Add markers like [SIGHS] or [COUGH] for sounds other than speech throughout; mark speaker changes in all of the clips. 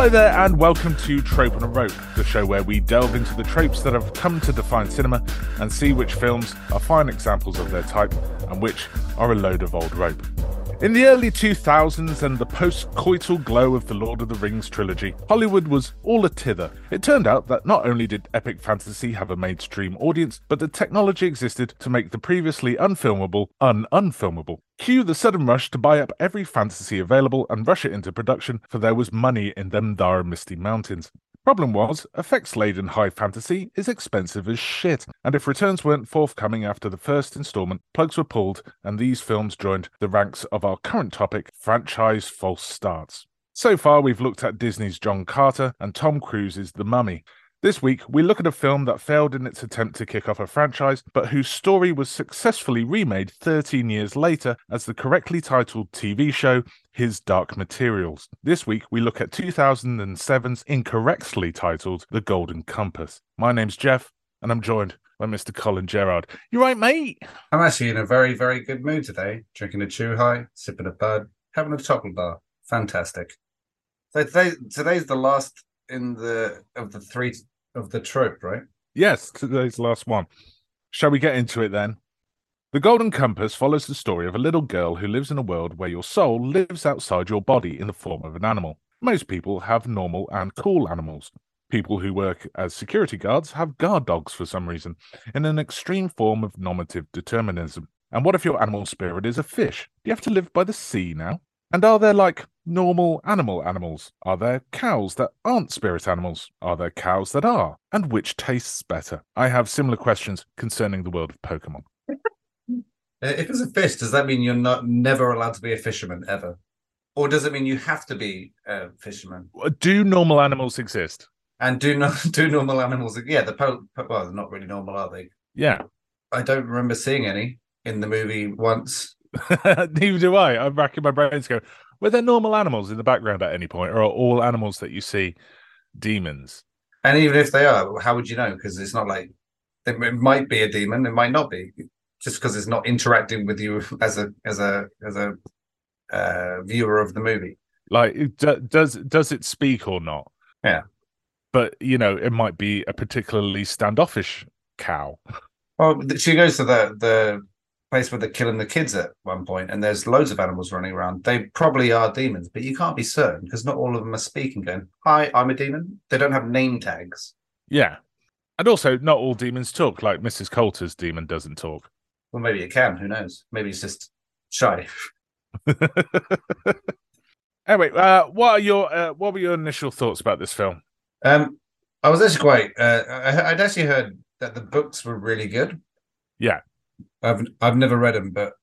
Speaker 1: Hello there, and welcome to Trope on a Rope, the show where we delve into the tropes that have come to define cinema and see which films are fine examples of their type and which are a load of old rope. In the early 2000s and the post coital glow of the Lord of the Rings trilogy, Hollywood was all a tither. It turned out that not only did epic fantasy have a mainstream audience, but the technology existed to make the previously unfilmable un-unfilmable. Cue the sudden rush to buy up every fantasy available and rush it into production, for there was money in them thar misty mountains. Problem was, effects laden high fantasy is expensive as shit, and if returns weren't forthcoming after the first installment, plugs were pulled, and these films joined the ranks of our current topic franchise false starts. So far, we've looked at Disney's John Carter and Tom Cruise's The Mummy. This week, we look at a film that failed in its attempt to kick off a franchise, but whose story was successfully remade 13 years later as the correctly titled TV show His Dark Materials. This week, we look at 2007's incorrectly titled The Golden Compass. My name's Jeff, and I'm joined by Mr. Colin Gerrard. You're right, mate?
Speaker 2: I'm actually in a very, very good mood today. Drinking a chew high, sipping a bud, having a chocolate bar. Fantastic. So today, today's the last in the of the three of the trope, right?
Speaker 1: Yes, today's last one. Shall we get into it then? The Golden Compass follows the story of a little girl who lives in a world where your soul lives outside your body in the form of an animal. Most people have normal and cool animals. People who work as security guards have guard dogs for some reason, in an extreme form of normative determinism. And what if your animal spirit is a fish? Do you have to live by the sea now? And are there like normal animal animals? Are there cows that aren't spirit animals? Are there cows that are? And which tastes better? I have similar questions concerning the world of Pokemon. [LAUGHS]
Speaker 2: Uh, if it's a fish, does that mean you're not never allowed to be a fisherman ever? Or does it mean you have to be a fisherman?
Speaker 1: Uh, do normal animals exist?
Speaker 2: And do not [LAUGHS] do normal animals? Yeah, the po, po well, they're not really normal, are they?
Speaker 1: Yeah.
Speaker 2: I don't remember seeing any in the movie once. [LAUGHS]
Speaker 1: Neither do I. I'm racking my brains going, were there normal animals in the background at any point, or are all animals that you see demons?
Speaker 2: And even if they are, how would you know? Because it's not like it might be a demon, it might not be, just because it's not interacting with you [LAUGHS] as a as a as a uh, viewer of the movie.
Speaker 1: Like, does does it speak or not?
Speaker 2: Yeah,
Speaker 1: but you know, it might be a particularly standoffish cow.
Speaker 2: Well, she goes to the the place where they're killing the kids at one point, and there's loads of animals running around. They probably are demons, but you can't be certain because not all of them are speaking. Going, "Hi, I'm a demon." They don't have name tags.
Speaker 1: Yeah, and also not all demons talk. Like Mrs. Coulter's demon doesn't talk.
Speaker 2: Well, maybe it can. Who knows? Maybe it's just shy. [LAUGHS]
Speaker 1: anyway, uh, what are your uh, what were your initial thoughts about this film?
Speaker 2: Um, I was actually quite. Uh, I, would actually heard that the books were really good.
Speaker 1: Yeah,
Speaker 2: I've I've never read them, but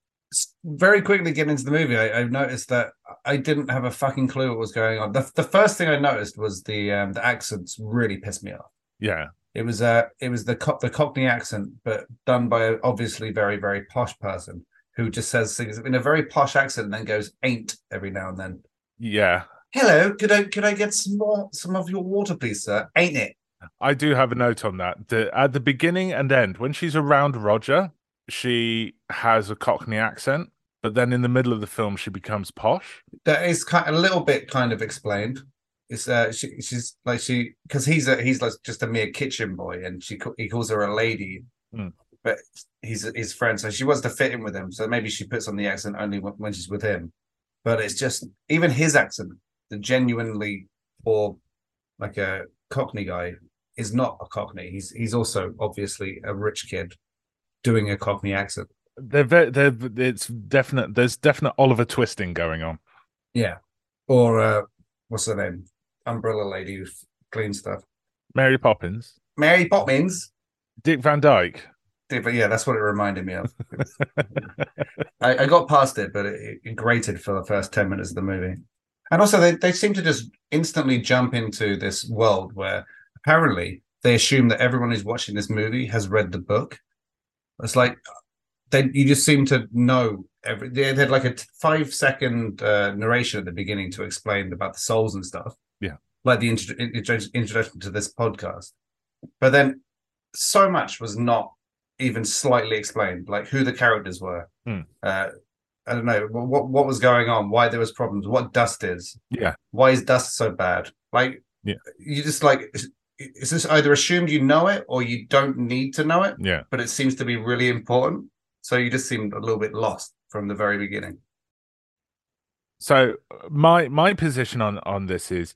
Speaker 2: very quickly getting into the movie, I, I, noticed that I didn't have a fucking clue what was going on. The, the first thing I noticed was the um, the accents really pissed me off.
Speaker 1: Yeah,
Speaker 2: it was uh it was the co- the Cockney accent, but done by a obviously very very posh person who just says things in a very posh accent and then goes ain't every now and then.
Speaker 1: Yeah.
Speaker 2: Hello, could I could I get some more some of your water, please, sir? Ain't it?
Speaker 1: I do have a note on that. The, at the beginning and end, when she's around Roger, she has a Cockney accent, but then in the middle of the film, she becomes posh.
Speaker 2: That is kind of, a little bit kind of explained. It's uh, she, she's like she because he's a he's like just a mere kitchen boy, and she he calls her a lady,
Speaker 1: mm.
Speaker 2: but he's his friend, so she wants to fit in with him. So maybe she puts on the accent only when she's with him. But it's just even his accent, the genuinely poor, like a Cockney guy, is not a Cockney. He's he's also obviously a rich kid doing a Cockney accent.
Speaker 1: They're very, they're it's definite. There's definite Oliver twisting going on.
Speaker 2: Yeah, or uh, what's her name? Umbrella lady who cleans stuff.
Speaker 1: Mary Poppins.
Speaker 2: Mary Poppins.
Speaker 1: Dick Van Dyke.
Speaker 2: But yeah, that's what it reminded me of. [LAUGHS] [LAUGHS] I, I, got past it, but it, it grated for the first 10 minutes of the movie. And also, they, they seem to just instantly jump into this world where apparently they assume that everyone who's watching this movie has read the book. It's like they you just seem to know every. They had like a five second uh, narration at the beginning to explain about the souls and stuff.
Speaker 1: Yeah,
Speaker 2: like the intro- introduction to this podcast. But then so much was not even slightly explained, like who the characters were.
Speaker 1: Hmm.
Speaker 2: Uh, I don't know what what was going on, why there was problems, what dust is.
Speaker 1: Yeah,
Speaker 2: why is dust so bad? Like,
Speaker 1: Yeah.
Speaker 2: you just like is, is this either assumed you know it or you don't need to know it,
Speaker 1: Yeah.
Speaker 2: but it seems to be really important. So you just seemed a little bit lost from the very beginning.
Speaker 1: So my my position on on this is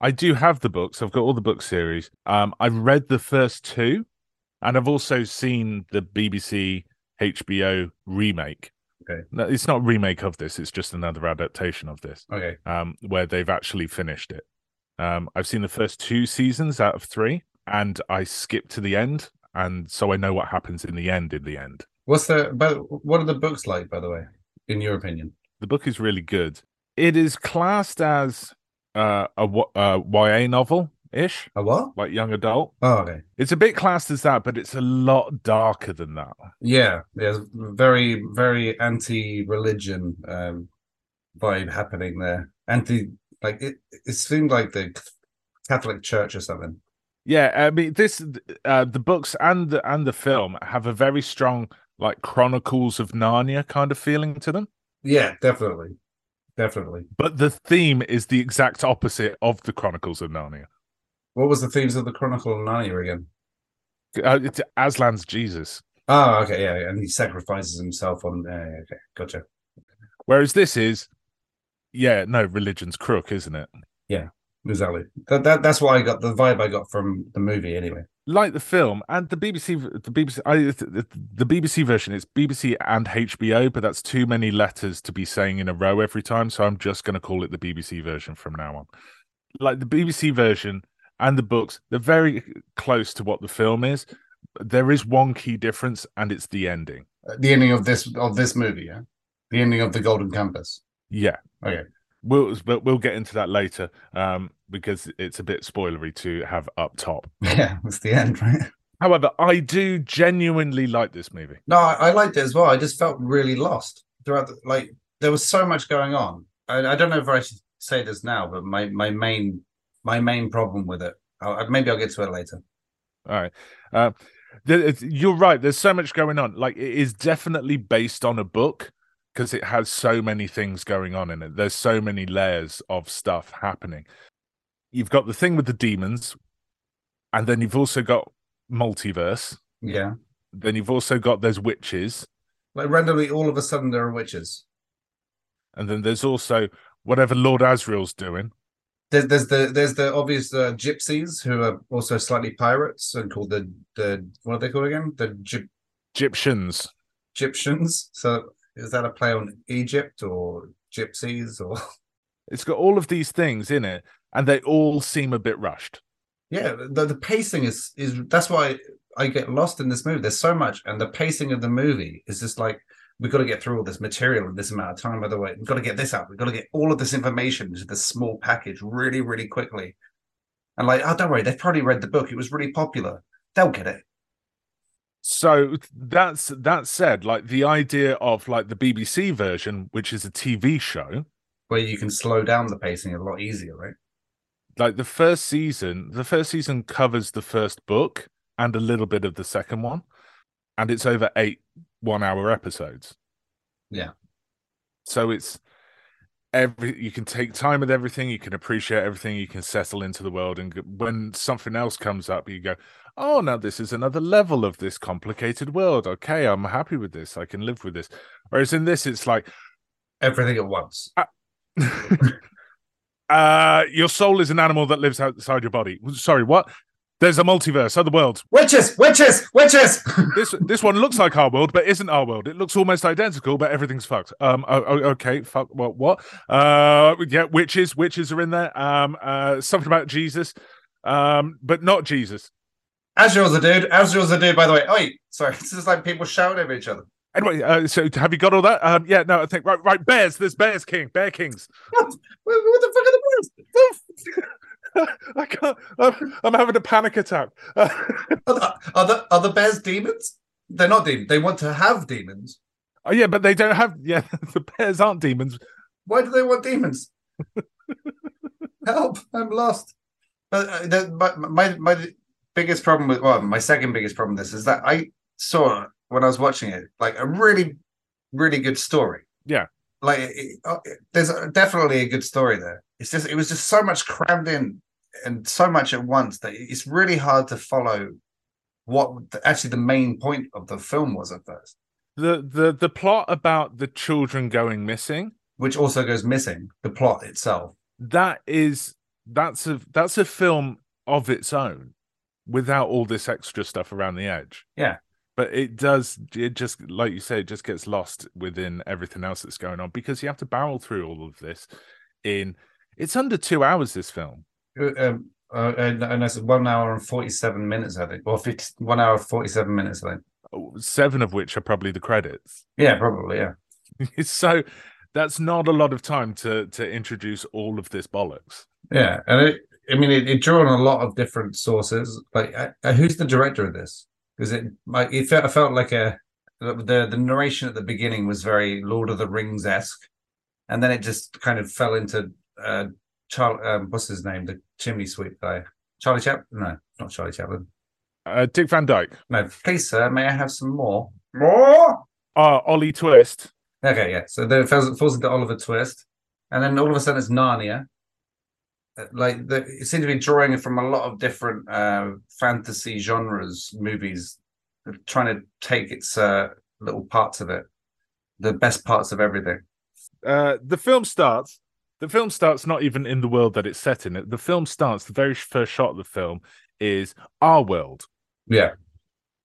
Speaker 1: I do have the books. I've got all the book series. Um I've read the first two and I've also seen the BBC HBO remake.
Speaker 2: Okay.
Speaker 1: No, it's not a remake of this, it's just another adaptation of this.
Speaker 2: Okay.
Speaker 1: Um where they've actually finished it. Um I've seen the first two seasons out of 3 and I skipped to the end and so I know what happens in the end in the end.
Speaker 2: What's the but what are the books like, by the way, in your opinion?
Speaker 1: The book is really good. It is classed as uh, a uh, YA novel ish,
Speaker 2: A what?
Speaker 1: like young adult.
Speaker 2: Oh, okay.
Speaker 1: It's a bit classed as that, but it's a lot darker than that.
Speaker 2: Yeah, there's very, very anti-religion um, vibe happening there. Anti, like it. It seemed like the Catholic Church or something.
Speaker 1: Yeah, I mean this uh, the books and the and the film have a very strong like Chronicles of Narnia kind of feeling to them.
Speaker 2: Yeah, definitely, definitely.
Speaker 1: But the theme is the exact opposite of the Chronicles of Narnia.
Speaker 2: What was the themes of the Chronicle of Narnia again?
Speaker 1: Uh, it's Aslan's Jesus.
Speaker 2: Oh, okay, yeah, and he sacrifices himself on. Yeah, okay, gotcha.
Speaker 1: Whereas this is, yeah, no, religion's crook, isn't it?
Speaker 2: Yeah, exactly. That, that that's what I got. The vibe I got from the movie, anyway.
Speaker 1: like the film and the BBC, the BBC, I, the, the BBC version. It's BBC and HBO, but that's too many letters to be saying in a row every time. So I'm just going to call it the BBC version from now on. Like the BBC version and the books, they're very close to what the film is. There is one key difference, and it's the ending.
Speaker 2: The ending of this of this movie, yeah, the ending of the Golden Compass.
Speaker 1: Yeah,
Speaker 2: Okay.
Speaker 1: we'll but we'll get into that later um, because it's a bit spoilery to have up top. [LAUGHS]
Speaker 2: Yeah, it's the end, right?
Speaker 1: However, I do genuinely like this movie.
Speaker 2: No, I, I liked it as well. I just felt really lost throughout. The, like there was so much going on. I, I don't know if I should say this now, but my my main my main problem with it. I'll, maybe I'll get to it later.
Speaker 1: All right. Uh, you're right. There's so much going on. Like it is definitely based on a book because it has so many things going on in it. There's so many layers of stuff happening. You've got the thing with the demons, and then you've also got multiverse.
Speaker 2: Yeah,
Speaker 1: Then you've also got there's witches,
Speaker 2: like randomly, all of a sudden there are witches.
Speaker 1: and then there's also whatever Lord Asriel's doing.
Speaker 2: There's there's the there's the obvious uh, gypsies who are also slightly pirates and called the the what are they called again? The Gy-
Speaker 1: Egyptians.
Speaker 2: Egyptians. So is that a play on Egypt or gypsies or?
Speaker 1: It's got all of these things in it, and they all seem a bit rushed.
Speaker 2: Yeah, the, the pacing is is that's why I get lost in this movie. There's so much, and the pacing of the movie is just like we've got to get through all this material in this amount of time. By the way, we've got to get this out. We've got to get all of this information into this small package really, really quickly. And like, oh, don't worry, they've probably read the book. It was really popular. They'll get it.
Speaker 1: So that's that said, like the idea of like the BBC version, which is a TV show,
Speaker 2: Where you can slow down the pacing a lot easier, right?
Speaker 1: like the first season, the first season covers the first book and a little bit of the second one, and it's over eight one-hour episodes.
Speaker 2: Yeah.
Speaker 1: So it's every you can take time with everything, you can appreciate everything, you can settle into the world, and when something else comes up, you go, "Oh, now this is another level of this complicated world." Okay, I'm happy with this. I can live with this. Whereas in this, it's like.
Speaker 2: Everything at once. [LAUGHS]
Speaker 1: uh your soul is an animal that lives outside your body sorry what there's a multiverse other worlds
Speaker 2: Witches, witches, witches. [LAUGHS]
Speaker 1: this this one looks like our world but isn't our world it looks almost identical but everything's fucked um oh, oh, okay fuck what what uh yeah witches witches are in there um uh something about jesus um but not jesus
Speaker 2: Asriel's a dude. Asriel's a dude, by the way. Oh, sorry. [LAUGHS] This is like people shouting over each other.
Speaker 1: anyway uh, so have you got all that um yeah no i think right right bears there's bears king bear kings
Speaker 2: What? What, what the fuck are the bears? [LAUGHS]
Speaker 1: i can't I'm, I'm having a panic attack [LAUGHS]
Speaker 2: Are the, are the are the bears demons? They're not demons. They want to have demons.
Speaker 1: oh yeah but they don't have yeah the bears aren't demons
Speaker 2: Why do they want demons? Help! I'm lost. But uh, but my my biggest problem with well, my second biggest problem with this is that I saw when I was watching it like a really really good story.
Speaker 1: Yeah.
Speaker 2: Like it, it- uh, there's definitely a good story there. It's just it was just so much crammed in and so much at once that it's really hard to follow what the, actually the main point of the film was at first.
Speaker 1: The the the plot about the children going missing,
Speaker 2: which also goes missing. The plot itself.
Speaker 1: That is that's a that's a film of its own, without all this extra stuff around the edge.
Speaker 2: Yeah,
Speaker 1: but it does it just like you say it just gets lost within everything else that's going on because you have to barrel through all of this in it's under two hours this film.
Speaker 2: Uh, um, uh, and, and said one hour and 47 minutes i think. Or 50, one hour 47 minutes i think.
Speaker 1: Seven of which are probably the credits.
Speaker 2: Yeah probably yeah. [LAUGHS]
Speaker 1: So that's not a lot of time to to introduce all of this bollocks.
Speaker 2: Yeah and it i mean it, it drew on a lot of different sources. Like uh, who's the director of this? Because it like it felt, I felt like a the the narration at the beginning was very Lord of the Rings esque, and then it just kind of fell into uh Charlie um, what's his name? The chimney sweep guy. Charlie Chaplin no not Charlie Chaplin.
Speaker 1: Uh, Dick Van Dyke.
Speaker 2: No please sir may I have some more? More?
Speaker 1: Uh Ollie Twist.
Speaker 2: Okay yeah so then it falls, falls into Oliver Twist and then all of a sudden it's Narnia like the, it seemed to be drawing from a lot of different uh, fantasy genres, movies, trying to take its uh, little parts of it, the best parts of everything.
Speaker 1: Uh, the film starts. The film starts not even in the world that it's set in. The film starts. The very first shot of the film is our world.
Speaker 2: Yeah,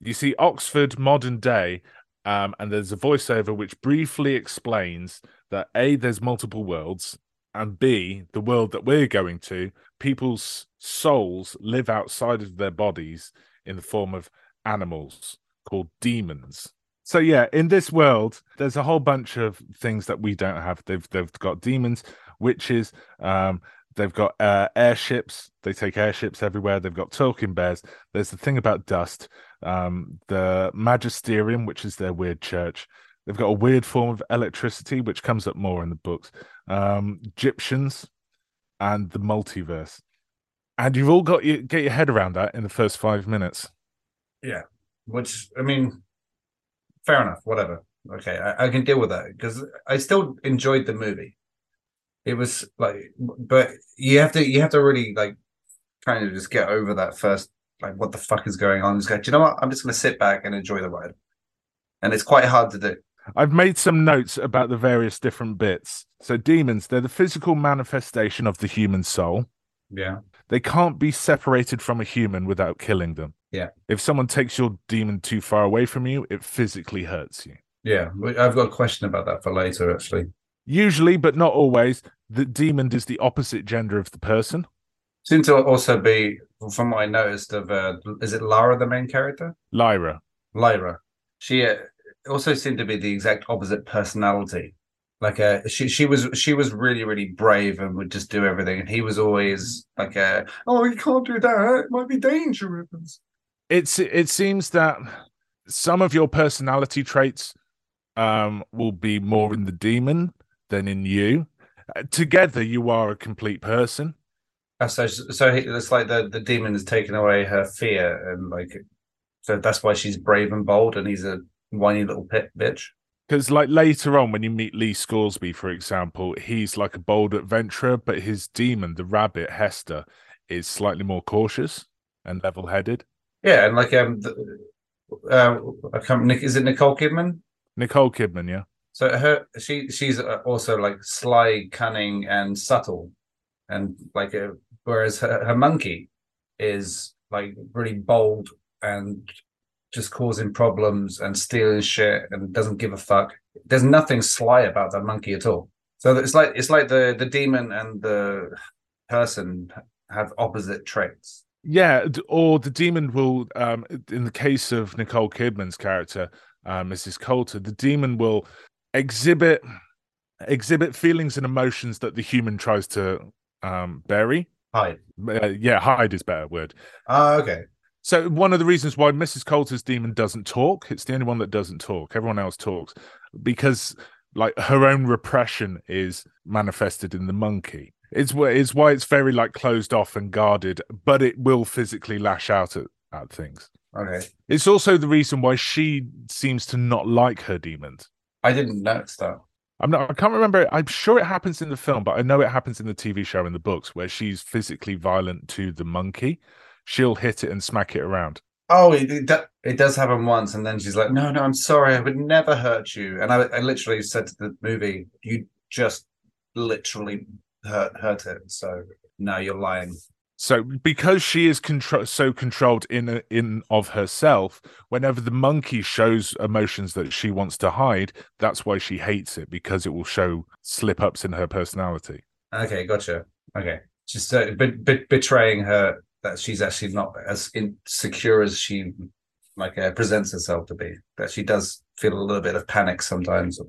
Speaker 1: you see Oxford modern day, um, and there's a voiceover which briefly explains that a there's multiple worlds and B, the world that we're going to, people's souls live outside of their bodies in the form of animals called demons. So yeah, in this world, there's a whole bunch of things that we don't have. They've they've got demons, witches, um, they've got uh, airships. They take airships everywhere. They've got talking bears. There's the thing about dust, um, the magisterium, which is their weird church. They've got a weird form of electricity, which comes up more in the books. Um, Egyptians and the multiverse. And you've all got you get your head around that in the first five minutes.
Speaker 2: Yeah. Which I mean, fair enough, whatever. Okay, I, I can deal with that because I still enjoyed the movie. It was like but you have to you have to really like kind of just get over that first like what the fuck is going on. Just go, you know what? I'm just gonna sit back and enjoy the ride. And it's quite hard to do.
Speaker 1: I've made some notes about the various different bits. So, demons, they're the physical manifestation of the human soul.
Speaker 2: Yeah.
Speaker 1: They can't be separated from a human without killing them.
Speaker 2: Yeah.
Speaker 1: If someone takes your demon too far away from you, it physically hurts you.
Speaker 2: Yeah. I've got a question about that for later, actually.
Speaker 1: Usually, but not always, the demon is the opposite gender of the person.
Speaker 2: Seems to also be, from what I noticed, of uh, is it Lara the main character?
Speaker 1: Lyra.
Speaker 2: Lyra. She uh, also seemed to be the exact opposite personality. Like uh, she she was she was really really brave and would just do everything, and he was always like a oh you can't do that it might be dangerous.
Speaker 1: It's it seems that some of your personality traits um will be more in the demon than in you. Uh, together, you are a complete person.
Speaker 2: Uh, so so it's like the the demon has taken away her fear and like so that's why she's brave and bold, and he's a whiny little pit bitch.
Speaker 1: Because like later on, when you meet Lee Scoresby, for example, he's like a bold adventurer, but his demon, the rabbit Hester, is slightly more cautious and level-headed.
Speaker 2: Yeah, and like um, the, uh, I can't. Is it Nicole Kidman?
Speaker 1: Nicole Kidman, yeah.
Speaker 2: So her, she, she's uh, also like sly, cunning, and subtle, and like a, uh, whereas her, her monkey is like really bold and just causing problems and stealing shit and doesn't give a fuck. There's nothing sly about that monkey at all. So it's like it's like the the demon and the person have opposite traits.
Speaker 1: Yeah, or the demon will, um, in the case of Nicole Kidman's character, uh, Mrs. Coulter, the demon will exhibit exhibit feelings and emotions that the human tries to um, bury.
Speaker 2: Hide.
Speaker 1: Uh, yeah, hide is better word.
Speaker 2: Uh, okay.
Speaker 1: So one of the reasons why Mrs. Coulter's demon doesn't talk, it's the only one that doesn't talk. Everyone else talks because like her own repression is manifested in the monkey. It's it's why it's very like closed off and guarded, but it will physically lash out at, at things.
Speaker 2: Okay.
Speaker 1: It's also the reason why she seems to not like her demons.
Speaker 2: I didn't notice that.
Speaker 1: I'm not. I can't remember. I'm sure it happens in the film, but I know it happens in the TV show in the books where she's physically violent to the monkey. She'll hit it and smack it around.
Speaker 2: Oh, it, it, does happen once, and then she's like, "No, no, I'm sorry. I would never hurt you." And I, I literally said to the movie, "You just literally hurt hurt it." So now you're lying.
Speaker 1: So because she is control so controlled in in of herself, whenever the monkey shows emotions that she wants to hide, that's why she hates it because it will show slip ups in her personality.
Speaker 2: Okay, gotcha. Okay, just uh, be, be, betraying her that she's actually not as insecure as she like uh, presents herself to be. That she does feel a little bit of panic sometimes.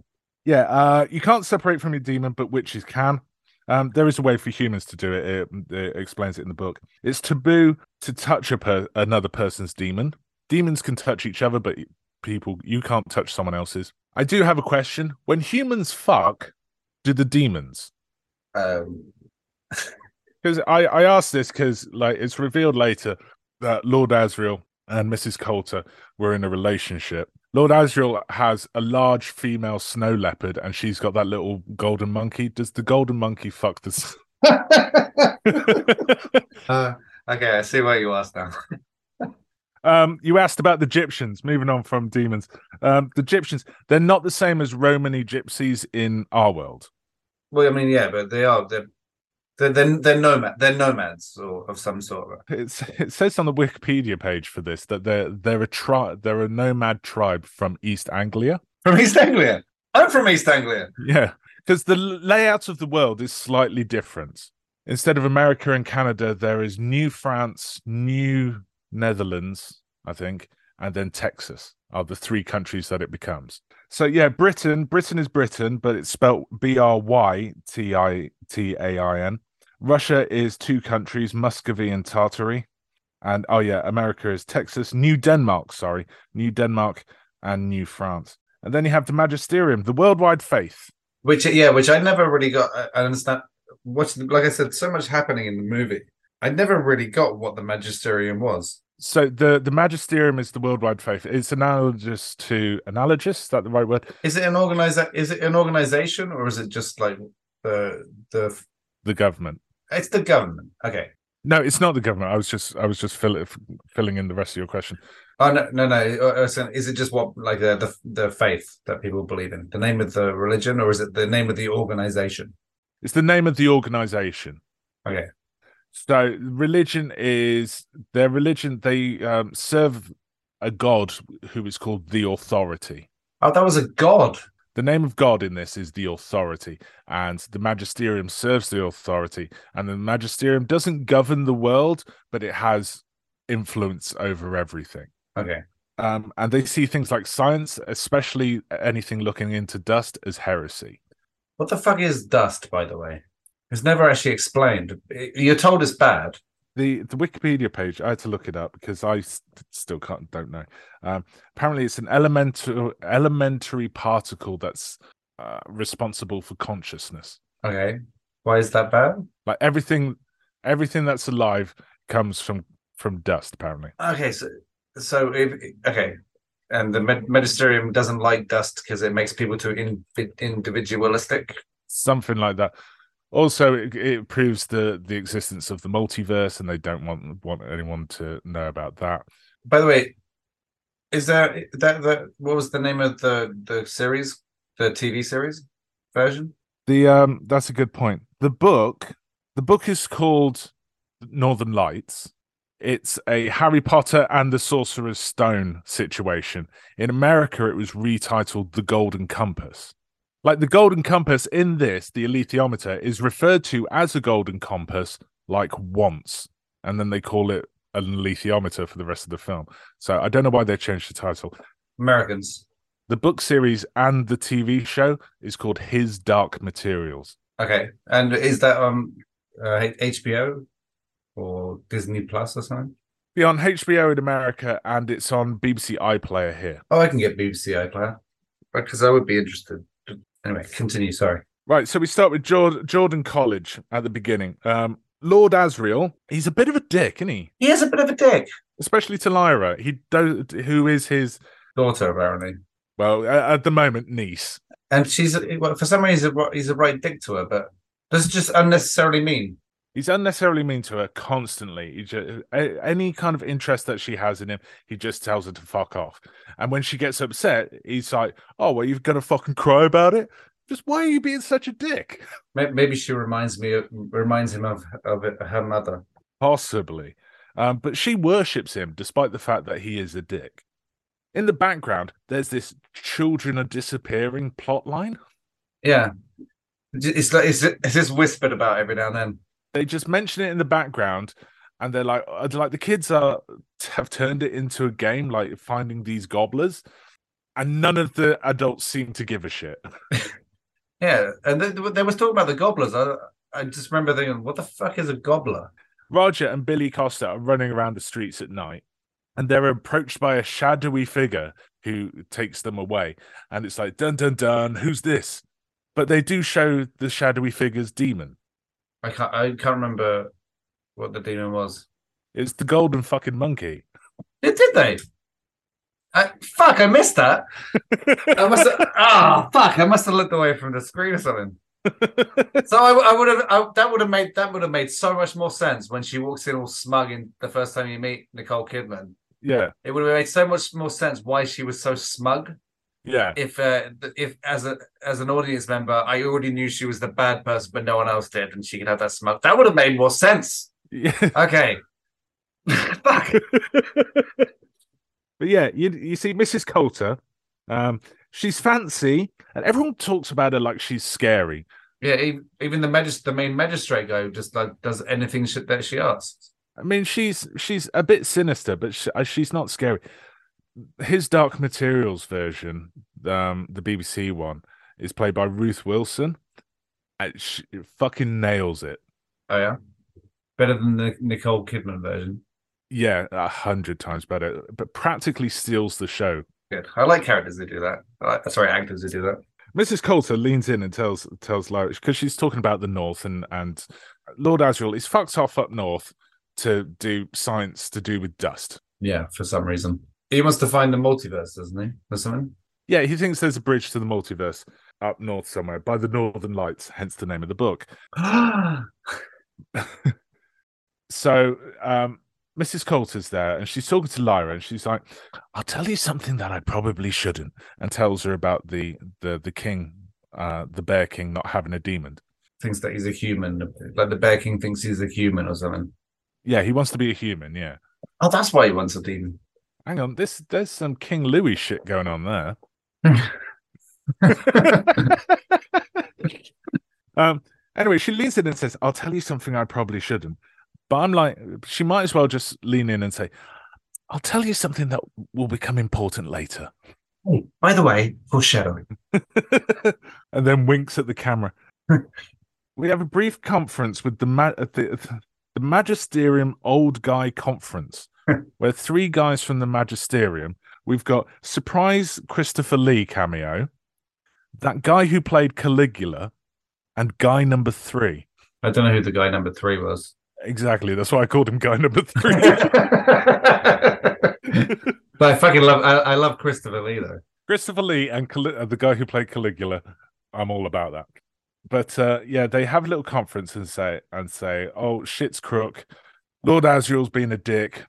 Speaker 1: Yeah, uh, you can't separate from your demon, but witches can. Um, there is a way for humans to do it. It, it explains it in the book. It's taboo to touch a per- another person's demon. Demons can touch each other, but people you can't touch someone else's. I do have a question. When humans fuck, do the demons?
Speaker 2: Um, [LAUGHS]
Speaker 1: Because I I asked this because like it's revealed later that Lord Asriel and Mrs. Coulter were in a relationship. Lord Asriel has a large female snow leopard, and she's got that little golden monkey. Does the golden monkey fuck this? [LAUGHS] [LAUGHS]
Speaker 2: uh, okay, I see why you asked now.
Speaker 1: um, you asked about the Egyptians. Moving on from demons, um, the Egyptians they're not the same as Romany gypsies in our world.
Speaker 2: Well, I mean, yeah, but they are they're they're they're, they're nomad they're nomads or of some sort.
Speaker 1: It's it says on the Wikipedia page for this that they're they're a tri- they're a nomad tribe from East Anglia.
Speaker 2: From East Anglia. I'm from East Anglia.
Speaker 1: Yeah, because the layout of the world is slightly different. Instead of America and Canada, there is New France, New Netherlands, I think, and then Texas are the three countries that it becomes. So yeah, Britain, Britain is Britain, but it's spelled B R Y T I T A I N. Russia is two countries, Muscovy and Tartary. And oh yeah, America is Texas, New Denmark, sorry, New Denmark and New France. And then you have the magisterium, the worldwide faith.
Speaker 2: Which yeah, which I never really got. I, I understand. What's like I said, so much happening in the movie. I never really got what the magisterium was.
Speaker 1: So the the magisterium is the worldwide faith. It's analogous to analogous. Is that the right word?
Speaker 2: Is it an organize? Is it an organization or is it just like the the
Speaker 1: The government.
Speaker 2: It's the government. Okay.
Speaker 1: No, it's not the government. I was just I was just fill, filling in the rest of your question.
Speaker 2: Oh no, no, no. Uh, uh, is it just what like the, the the faith that people believe in? The name of the religion, or is it the name of the organization?
Speaker 1: It's the name of the organization.
Speaker 2: Okay.
Speaker 1: So religion is their religion. They um, serve a god who is called the authority.
Speaker 2: Oh, that was a god.
Speaker 1: The name of God in this is the authority, and the magisterium serves the authority. And the magisterium doesn't govern the world, but it has influence over everything.
Speaker 2: Okay.
Speaker 1: Um, and they see things like science, especially anything looking into dust, as heresy.
Speaker 2: What the fuck is dust, by the way? It's never actually explained. You're told it's bad.
Speaker 1: The the Wikipedia page, I had to look it up because I st- still can't don't know. Um, apparently, it's an elemental elementary particle that's uh, responsible for consciousness.
Speaker 2: Okay, why is that bad?
Speaker 1: Like everything, everything that's alive comes from from dust. Apparently.
Speaker 2: Okay, so so if, okay, and the med- magisterium doesn't like dust because it makes people too in- individualistic.
Speaker 1: Something like that also it, it, proves the the existence of the multiverse and they don't want want anyone to know about that.
Speaker 2: By the way is there that the what was the name of the the series the tv series version?
Speaker 1: The um that's a good point. The book the book is called northern lights. It's a harry potter and the sorcerer's stone situation. In america it was retitled the golden compass like the golden compass in this, the alethiometer is referred to as a golden compass like once, and then they call it an alethiometer for the rest of the film. So I don't know why they changed the title.
Speaker 2: Americans.
Speaker 1: The book series and the TV show is called His Dark Materials.
Speaker 2: Okay, and is that um uh, HBO or Disney Plus or something?
Speaker 1: Be on HBO in America, and it's on BBC iPlayer here.
Speaker 2: Oh, I can get BBC iPlayer because I would be interested. Anyway, continue. Sorry.
Speaker 1: Right. So we start with Jordan, Jordan College at the beginning. Um, Lord Asriel, he's a bit of a dick, isn't he?
Speaker 2: He is a bit of a dick,
Speaker 1: especially to Lyra. He does, who is his
Speaker 2: daughter, apparently.
Speaker 1: Well, at the moment, niece.
Speaker 2: and she's well, for some reason he's a right dick to her, but does it just unnecessarily mean?
Speaker 1: He's unnecessarily mean to her constantly. He just, any kind of interest that she has in him, he just tells her to fuck off. And when she gets upset, he's like, "Oh, well, you're gonna fucking cry about it? Just why are you being such a dick?" [LAUGHS]
Speaker 2: Maybe she reminds me of, reminds him of of her mother.
Speaker 1: Possibly, um, but she worships him despite the fact that he is a dick. In the background, there's this children are disappearing plot line.
Speaker 2: Yeah, it's like it's, it's just whispered about every now and then.
Speaker 1: They just mention it in the background, and they're like, uh, like the kids are have turned it into a game, like finding these gobblers, and none of the adults seem to give a shit. [LAUGHS]
Speaker 2: yeah, and they, they was talking about the gobblers. I I just remember thinking, what the fuck is a gobbler?
Speaker 1: Roger and Billy Costa are running around the streets at night, and they're approached by a shadowy figure who takes them away. And it's like, dun dun dun, who's this? But they do show the shadowy figure's demon.
Speaker 2: I can't. I can't remember what the demon was.
Speaker 1: It's the golden fucking monkey.
Speaker 2: Did, did they? I, fuck! I missed that. I must. [LAUGHS] Ah, oh, fuck! I must have looked away from the screen or something. so I, I would have I, that would have made that would have made so much more sense when she walks in all smug in the first time you meet Nicole Kidman.
Speaker 1: Yeah,
Speaker 2: it would have made so much more sense why she was so smug.
Speaker 1: Yeah.
Speaker 2: If uh, if as a as an audience member, I already knew she was the bad person, but no one else did, and she could have that smoke. That would have made more sense.
Speaker 1: Yeah. [LAUGHS]
Speaker 2: Okay. [LAUGHS] Fuck.
Speaker 1: but yeah, you you see, Mrs. Coulter, um, she's fancy, and everyone talks about her like she's scary.
Speaker 2: Yeah, even the magist- the main magistrate guy just like does anything that she asks.
Speaker 1: I mean, she's she's a bit sinister, but she, uh, she's not scary his Dark Materials version, um, the BBC one, is played by Ruth Wilson. And she fucking nails it.
Speaker 2: Oh yeah, better than the Nicole Kidman version.
Speaker 1: Yeah, a hundred times better, but practically steals the show.
Speaker 2: Good. I like characters who do that. Like, sorry, actors who do that.
Speaker 1: Mrs. Coulter leans in and tells tells Lyra because she's talking about the North and and Lord Asriel is fucked off up north to do science to do with dust.
Speaker 2: Yeah, for some reason. He wants to find the multiverse, doesn't he? Or something?
Speaker 1: Yeah, he thinks there's a bridge to the multiverse up north somewhere by the Northern Lights, hence the name of the book. [GASPS] so um, Mrs. Coulter's there and she's talking to Lyra and she's like, I'll tell you something that I probably shouldn't, and tells her about the the the king, uh, the bear king not having a demon.
Speaker 2: Thinks that he's a human, like the bear king thinks he's a human or something.
Speaker 1: Yeah, he wants to be a human, yeah.
Speaker 2: Oh, that's why he wants a demon.
Speaker 1: Hang on, this there's some King Louis shit going on there. [LAUGHS] um. Anyway, she leans in and says, "I'll tell you something I probably shouldn't," but I'm like, she might as well just lean in and say, "I'll tell you something that will become important later."
Speaker 2: Oh, by the way, foreshadowing. [LAUGHS]
Speaker 1: and then winks at the camera. [LAUGHS] we have a brief conference with the, ma- the the Magisterium Old Guy Conference where three guys from the Magisterium. We've got surprise Christopher Lee cameo, that guy who played Caligula, and guy number three.
Speaker 2: I don't know who the guy number three was.
Speaker 1: Exactly. That's why I called him guy number three. [LAUGHS]
Speaker 2: but I fucking love. I, I, love Christopher Lee though.
Speaker 1: Christopher Lee and Cal- uh, the guy who played Caligula. I'm all about that. But uh, yeah, they have a little conference and say and say, "Oh, shit's crook. Lord Asriel's been a dick.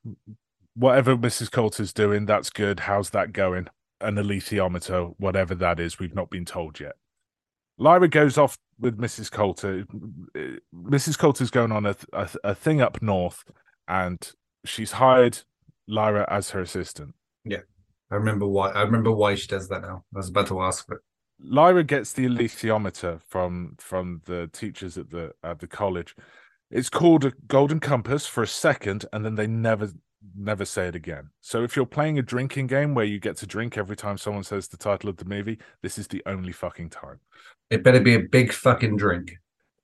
Speaker 1: Whatever Mrs. Coulter's doing, that's good. How's that going? An alethiometer, whatever that is, we've not been told yet. Lyra goes off with Mrs. Coulter. Uh, Mrs. Coulter's going on a, a, a thing up north, and she's hired Lyra as her assistant.
Speaker 2: Yeah, I remember why. I remember why she does that now. I was about to ask, but
Speaker 1: Lyra gets the alethiometer from from the teachers at the at the college, it's called a golden compass for a second, and then they never never say it again. So if you're playing a drinking game where you get to drink every time someone says the title of the movie, this is the only fucking time.
Speaker 2: It better be a big fucking drink.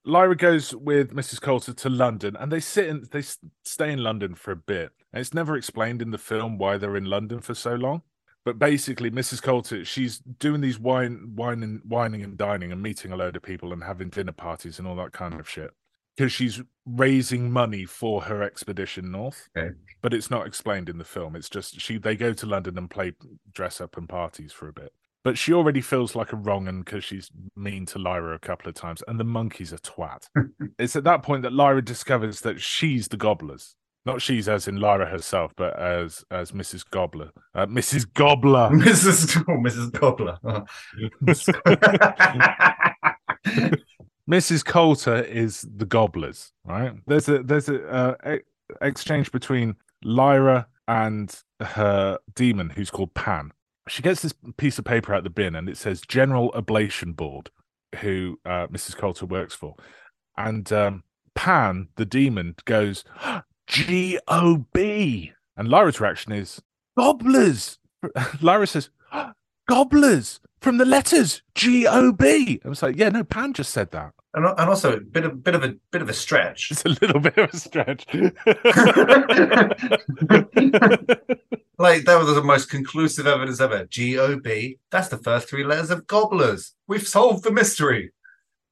Speaker 1: Lyra goes with Mrs. Coulter to London, and they sit and they stay in London for a bit. And it's never explained in the film why they're in London for so long. But basically, Mrs. Coulter, she's doing these wine, wine wining and dining and meeting a load of people and having dinner parties and all that kind of shit because she's raising money for her expedition north.
Speaker 2: Okay.
Speaker 1: But it's not explained in the film. It's just she they go to London and play dress up and parties for a bit. but she already feels like a wrong un because she's mean to Lyra a couple of times, and the monkey's a twat. [LAUGHS] it's at that point that Lyra discovers that she's the gobblers. Not she's as in Lyra herself, but as as Mrs. Gobbler. Uh, Mrs. Gobbler.
Speaker 2: Mrs. Oh, Mrs. Gobbler. Oh. [LAUGHS] [LAUGHS]
Speaker 1: Mrs. Coulter is the gobblers, right? There's a there's a uh, exchange between Lyra and her demon, who's called Pan. She gets this piece of paper out the bin, and it says General Oblation Board, who uh, Mrs. Coulter works for, and um, Pan, the demon, goes [GASPS] G O B, and Lyra's reaction is gobblers. [LAUGHS] Lyra says gobblers from the letters G O B. I was like, yeah, no, Pan just said that.
Speaker 2: and, and also a bit of bit of a bit of a stretch.
Speaker 1: It's a little [LAUGHS] bit of a stretch. [LAUGHS]
Speaker 2: Like that was the most conclusive evidence ever. G O B. That's the first three letters of gobblers. We've solved the mystery.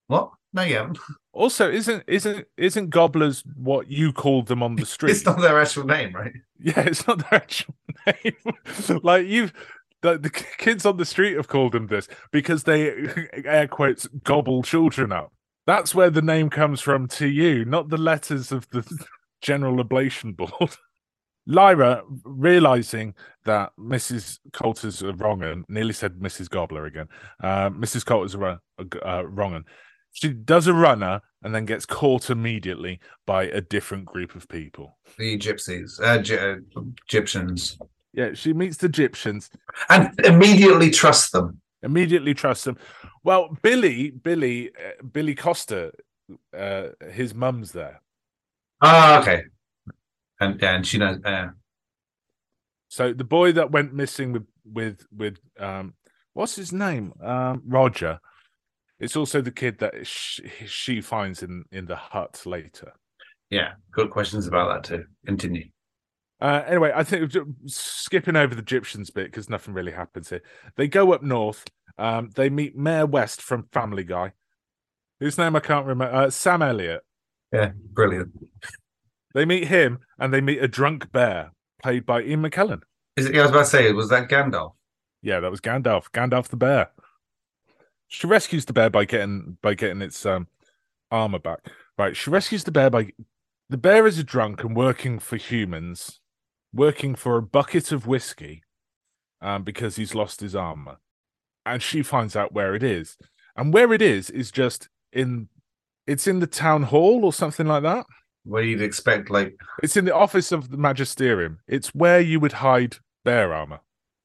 Speaker 2: What? No, you haven't.
Speaker 1: also, isn't isn't isn't gobblers what you called them on the [LAUGHS] street?
Speaker 2: It's not their actual name, right?
Speaker 1: Yeah, it's not their actual name. like you've the, the kids on the street have called them this because they [LAUGHS] air quotes gobble children up. That's where the name comes from to you, not the letters of the [LAUGHS] General Oblation Board. [LAUGHS] Lyra, realizing that Mrs. Coulter's a wrong and nearly said Mrs. Gobbler again. Uh, Mrs. Coulter's a, wrong- uh, wrong un. She does a runner and then gets caught immediately by a different group of people.
Speaker 2: The gypsies, uh, Gy- uh, Egyptians,
Speaker 1: Yeah, she meets the Egyptians,
Speaker 2: and immediately trust them.
Speaker 1: immediately trusts them. Well, Billy, Billy, uh, Billy Costa, uh, his mum's there.
Speaker 2: Ah, okay. And yeah, and she knows. Uh,
Speaker 1: So the boy that went missing with with with um, what's his name? Um, Roger. It's also the kid that sh- she finds in in the hut later.
Speaker 2: yeah, good questions about that too. Continue.
Speaker 1: Uh, anyway, I think skipping over the Egyptians bit because nothing really happens here. They go up north. Um, they meet Mayor West from Family Guy, whose name I can't remember. Uh, Sam Elliott.
Speaker 2: Yeah, brilliant.
Speaker 1: They meet him, and they meet a drunk bear played by Ian McKellen.
Speaker 2: Is it? Yeah, I was about to say, was that Gandalf?
Speaker 1: Yeah, that was Gandalf. Gandalf the bear. She rescues the bear by getting by getting its um armor back. Right. She rescues the bear by the bear is a drunk and working for humans, working for a bucket of whiskey, um, because he's lost his armor. And she finds out where it is. And where it is is just in it's in the town hall or something like that.
Speaker 2: Where you'd expect, like,
Speaker 1: It's in the office of the magisterium. It's where you would hide bear armor.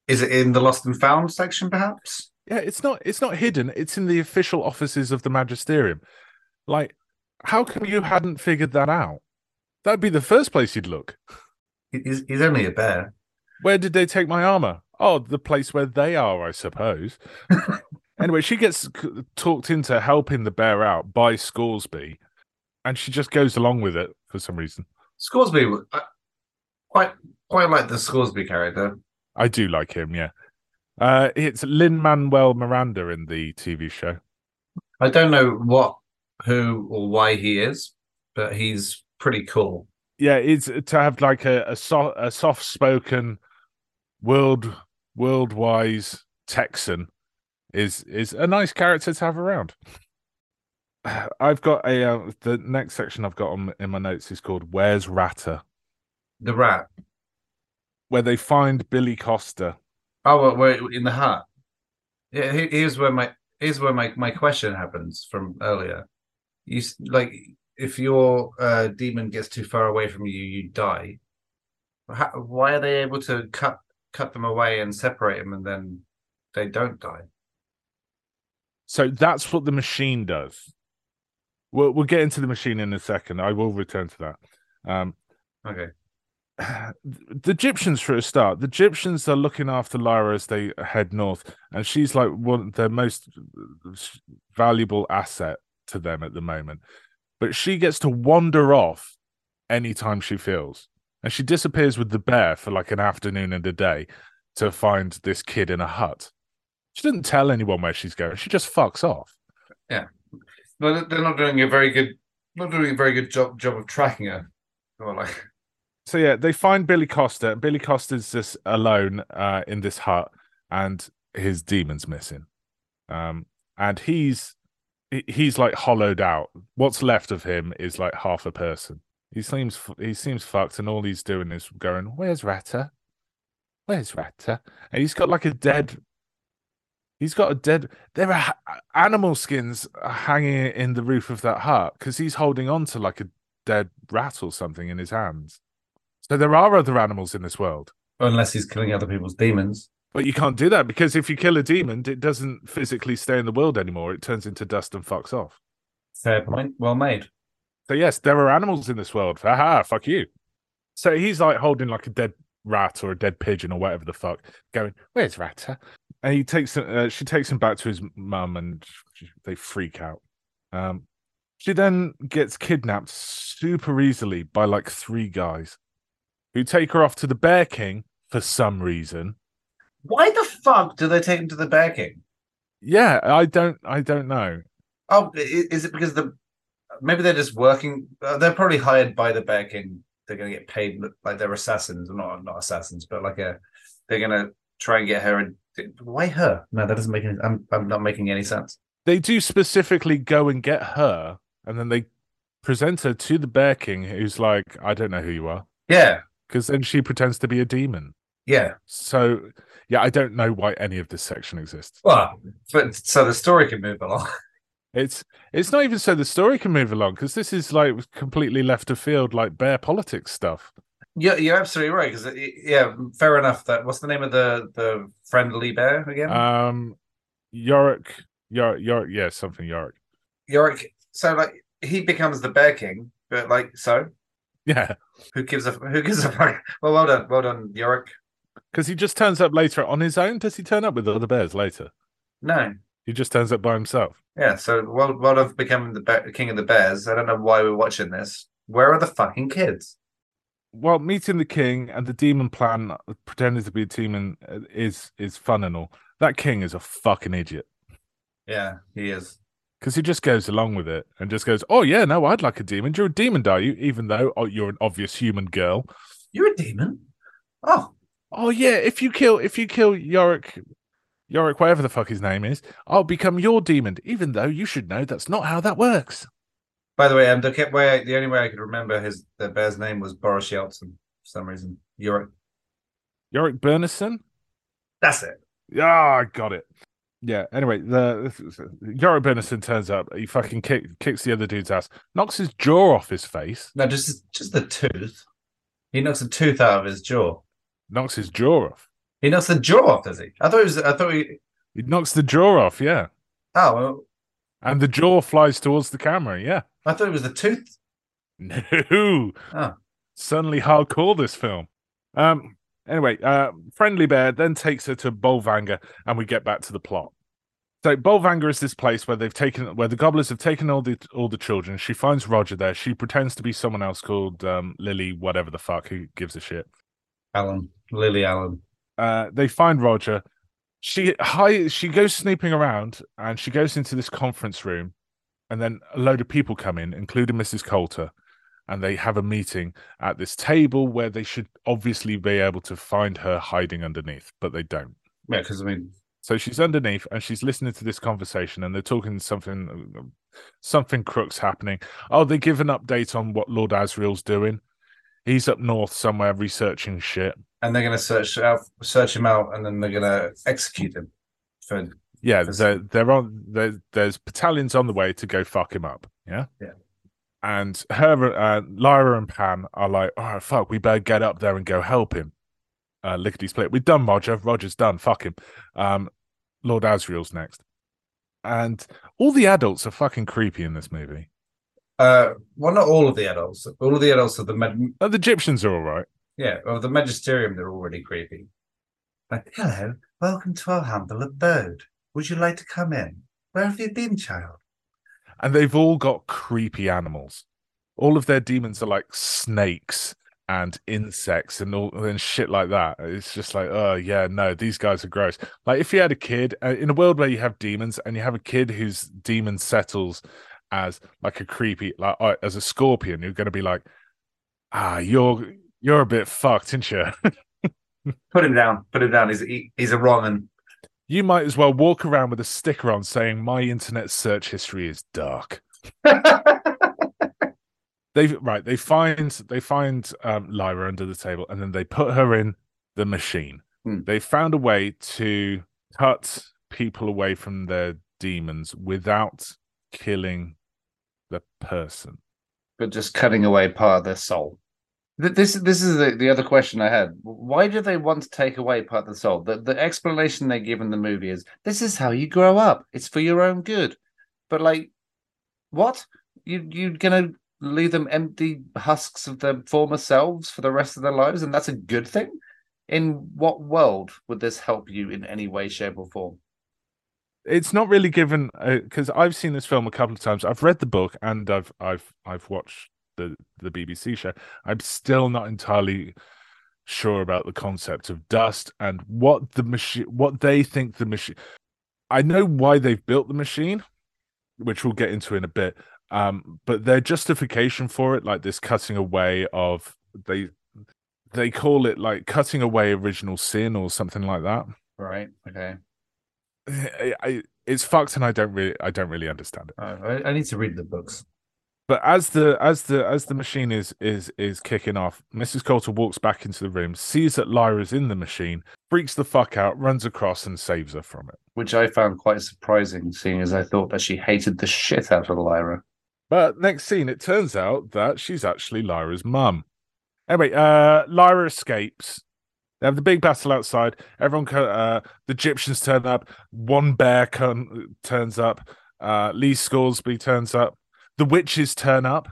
Speaker 2: is it in the Lost and Found section, perhaps?
Speaker 1: Yeah, it's not it's not hidden. It's in the official offices of the magisterium. Like, how come you hadn't figured that out? That'd be the first place you'd look. [LAUGHS]
Speaker 2: He's, he's only a bear.
Speaker 1: Where did they take my armor? Oh, the place where they are, I suppose. [LAUGHS] anyway, she gets talked into helping the bear out by Scoresby, and she just goes along with it for some reason.
Speaker 2: Scoresby, I quite quite like the Scoresby character.
Speaker 1: I do like him, yeah. Uh, it's Lin Manuel Miranda in the TV show.
Speaker 2: I don't know what, who, or why he is, but he's pretty cool.
Speaker 1: Yeah, it's to have like a a, so, a soft spoken, world world wise Texan is is a nice character to have around. [SIGHS] I've got a uh, the next section I've got on in my notes is called "Where's Ratter,"
Speaker 2: The rat.
Speaker 1: where they find Billy Costa.
Speaker 2: Oh, well, we're in the hut. Yeah, here's where my here's where my, my question happens from earlier. You like if your uh, demon gets too far away from you, you die. How, why are they able to cut cut them away and separate them, and then they don't die?
Speaker 1: So that's what the machine does. We'll we'll get into the machine in a second. I will return to that. Um,
Speaker 2: Okay. [SIGHS]
Speaker 1: the Egyptians for a start. The Egyptians are looking after Lyra as they head north, and she's like one their most valuable asset to them at the moment. But she gets to wander off anytime she feels, and she disappears with the bear for like an afternoon and a day to find this kid in a hut. She didn't tell anyone where she's going. She just fucks off.
Speaker 2: Yeah, no, they're not doing a very good not doing a very good job job of tracking her. Or like [LAUGHS]
Speaker 1: so yeah, they find Billy Costa, and Billy Costa's just alone uh, in this hut, and his demon's missing, um, and he's he- he's like hollowed out. What's left of him is like half a person. He seems he seems fucked, and all he's doing is going, "Where's Ratter? Where's Ratter?" And he's got like a dead. He's got a dead. There are animal skins hanging in the roof of that hut because he's holding on to like a dead rat or something in his hands. So there are other animals in this world.
Speaker 2: Unless he's killing other people's demons.
Speaker 1: But you can't do that because if you kill a demon, it doesn't physically stay in the world anymore. It turns into dust and fucks off.
Speaker 2: Fair point. Well made.
Speaker 1: So yes, there are animals in this world. Haha, fuck you. So he's like holding like a dead rat or a dead pigeon or whatever the fuck, going, "Where's Ratter?" And he takes uh, she takes him back to his mum, and they freak out. Um, she then gets kidnapped super easily by like three guys, who take her off to the Bear King for some reason.
Speaker 2: Why the fuck do they take him to the Bear King?
Speaker 1: Yeah, I don't, I don't know.
Speaker 2: Oh, is it because the maybe they're just working? Uh, they're probably hired by the Bear King. They're going to get paid like they're assassins, not not assassins, but like a they're going to try and get her. And why her? No, that doesn't make any. I'm I'm not making any sense.
Speaker 1: they do specifically go and get her, and then they present her to the Bear King, who's like, I don't know who you are.
Speaker 2: Yeah,
Speaker 1: Because then she pretends to be a demon.
Speaker 2: Yeah.
Speaker 1: So, yeah, I don't know why any of this section exists.
Speaker 2: Well, but so the story can move along. [LAUGHS]
Speaker 1: It's it's not even so the story can move along because this is like completely left of field, like bear politics stuff.
Speaker 2: You're, you're absolutely right. Because yeah, fair enough. That what's the name of the the friendly bear again?
Speaker 1: Um, Iorek, Iorek, Iorek, yeah, something Iorek.
Speaker 2: Iorek. So like he becomes the Bear King, but like so
Speaker 1: Yeah,
Speaker 2: who gives a who gives a fuck? Well, well done, well done, Iorek.
Speaker 1: Because he just turns up later on his own. Does he turn up with other bears later?
Speaker 2: No,
Speaker 1: He just turns up by himself.
Speaker 2: yeah. So while well done for becoming the bear, king of the bears. I don't know why we're watching this. Where are the fucking kids?
Speaker 1: well, meeting the king and the demon plan, uh, pretending to be a demon, uh, is is fun and all. That king is a fucking idiot
Speaker 2: Yeah, he is.
Speaker 1: because he just goes along with it and just goes, "Oh yeah, no, I'd like a demon. You're a demon, are you? Even though oh, you're an obvious human girl.
Speaker 2: You're a demon. Oh,
Speaker 1: Oh yeah, if you kill if you kill Iorek, Iorek, whatever the fuck his name is, I'll become your demon. Even though you should know that's not how that works.
Speaker 2: by the way, um, the way the only way I could remember his the bear's name was Boris Yeltsin for some reason. Iorek.
Speaker 1: Iorek Byrnison.
Speaker 2: That's it.
Speaker 1: Yeah, I got it. Yeah. Anyway, the Iorek Byrnison turns up. He fucking kick, kicks the other dude's ass, knocks his jaw off his face,
Speaker 2: No, just just the tooth. He knocks a tooth out of his jaw.
Speaker 1: Knocks his jaw off.
Speaker 2: He knocks the jaw off, does he? I thought it was. I thought he.
Speaker 1: He knocks the jaw off. Yeah,
Speaker 2: Oh, well,
Speaker 1: and the jaw flies towards the camera. Yeah.
Speaker 2: I thought it was the tooth.
Speaker 1: No.
Speaker 2: Oh.
Speaker 1: Suddenly hardcore this film. Um anyway, uh Friendly Bear then takes her to Bolvangar and we get back to the plot. So Bolvangar is this place where they've taken where the gobblers have taken all the all the children. She finds Roger there. She pretends to be someone else called um Lily, whatever the fuck, who gives a shit.
Speaker 2: Alan, Lily Allen.
Speaker 1: Uh they find Roger. She hi she goes snooping around and she goes into this conference room and then a load of people come in, including Mrs. Coulter, and they have a meeting at this table where they should obviously be able to find her hiding underneath, but they don't.
Speaker 2: Yeah, because I mean,
Speaker 1: So she's underneath and she's listening to this conversation, and they're talking something, something crooks happening. Oh, they give an update on what Lord Asriel's doing. He's up north somewhere researching shit.
Speaker 2: and they're gonna search out, search him out, and then they're gonna execute him. For
Speaker 1: Yeah,
Speaker 2: That's-
Speaker 1: they're, they're on. There, there's battalions on the way to go fuck him up. Yeah,
Speaker 2: Yeah.
Speaker 1: And her, uh, Lyra and Pan are like, "Oh fuck, we better get up there and go help him." Uh, lickety split. We've done Roger. Roger's done. Fuck him. Um, Lord Asriel's next, and all the adults are fucking creepy in this movie.
Speaker 2: Uh, well, not all of the adults. All of the adults of the med-
Speaker 1: Uh, the Gyptians are all right.
Speaker 2: yeah of the magisterium, they're already creepy. Like, hello, welcome to our humble abode. Would you like to come in? Where have you been, child?
Speaker 1: and they've all got creepy animals. All of their demons are like snakes and insects and all and shit like that. It's just like, oh yeah, no, these guys are gross. Like if you had a kid uh, in a world where you have demons and you have a kid whose demon settles as like a creepy, like uh, as a scorpion, you're going to be like, ah, you're you're a bit fucked, aren't you? [LAUGHS]
Speaker 2: Put him down. Put him down. He's he, he's a wrong and
Speaker 1: You might as well walk around with a sticker on saying my internet search history is dark. [LAUGHS] they right, they find they find um, Lyra under the table and then they put her in the machine.
Speaker 2: Hmm.
Speaker 1: They found a way to cut people away from their demons without killing the person.
Speaker 2: but just cutting away part of their soul. This this is the, the other question I had. Why do they want to take away part of the soul? The the explanation they give in the movie is this is how you grow up. It's for your own good. But like, what you you're gonna leave them empty husks of their former selves for the rest of their lives, and that's a good thing? In what world would this help you in any way, shape, or form?
Speaker 1: It's not really given because I've seen this film a couple of times. I've read the book and I've I've I've watched the the BBC show. I'm still not entirely sure about the concept of dust and what the machine what they think the machine I know why they've built the machine, which we'll get into in a bit. Um, but their justification for it, like this cutting away of they they call it like cutting away original sin or something like that.
Speaker 2: Right. Okay.
Speaker 1: I, I, it's fucked and I don't really I don't really understand it.
Speaker 2: Uh, I, I need to read the books.
Speaker 1: But as the as the as the machine is is is kicking off, Mrs. Coulter walks back into the room, sees that Lyra's in the machine, freaks the fuck out, runs across and saves her from it.
Speaker 2: which I found quite surprising, seeing as I thought that she hated the shit out of Lyra.
Speaker 1: But next scene, it turns out that she's actually Lyra's mum. Anyway, uh, Lyra escapes. They have the big battle outside. Everyone, uh, the Gyptians turn up. One bear con- turns up. Uh, Lee Scoresby turns up. The witches turn up.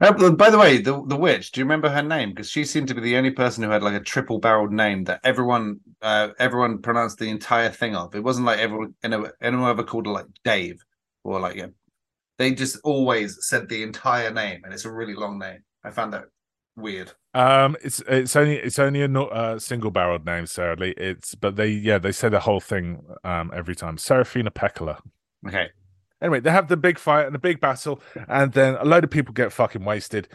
Speaker 2: Uh, by the way, the the witch. Do you remember her name? Because she seemed to be the only person who had like a triple barreled name that everyone uh, everyone pronounced the entire thing of. It wasn't like everyone anyone ever called her like Dave or like yeah. They just always said the entire name, and it's a really long name. I found that weird.
Speaker 1: Um, it's it's only it's only a uh, single barreled name, sadly. It's but they yeah they say the whole thing um every time. Serafina Pekkala.
Speaker 2: Okay.
Speaker 1: Anyway, they have the big fight and the big battle, and then a load of people get fucking wasted.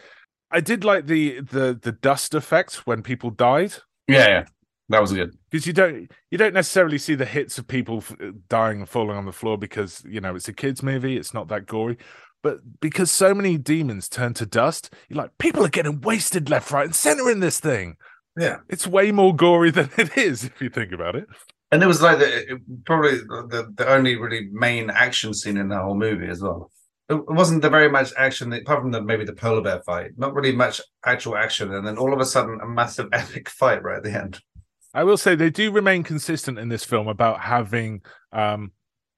Speaker 1: I did like the the the dust effect when people died
Speaker 2: Yeah, yeah, that was good.
Speaker 1: because you don't you don't necessarily see the hits of people f- dying and falling on the floor because you know it's a kids movie, it's not that gory. But because so many demons turn to dust, you're like, people are getting wasted left, right, and center in this thing.
Speaker 2: Yeah.
Speaker 1: It's way more gory than it is if you think about it.
Speaker 2: And it was like the, it- probably the, the only really main action scene in the whole movie as well. It it wasn't the very much action, apart from the, maybe the polar bear fight. Not really much actual action, and then all of a sudden, a massive [LAUGHS] epic fight right at the end.
Speaker 1: I will say they do remain consistent in this film about having um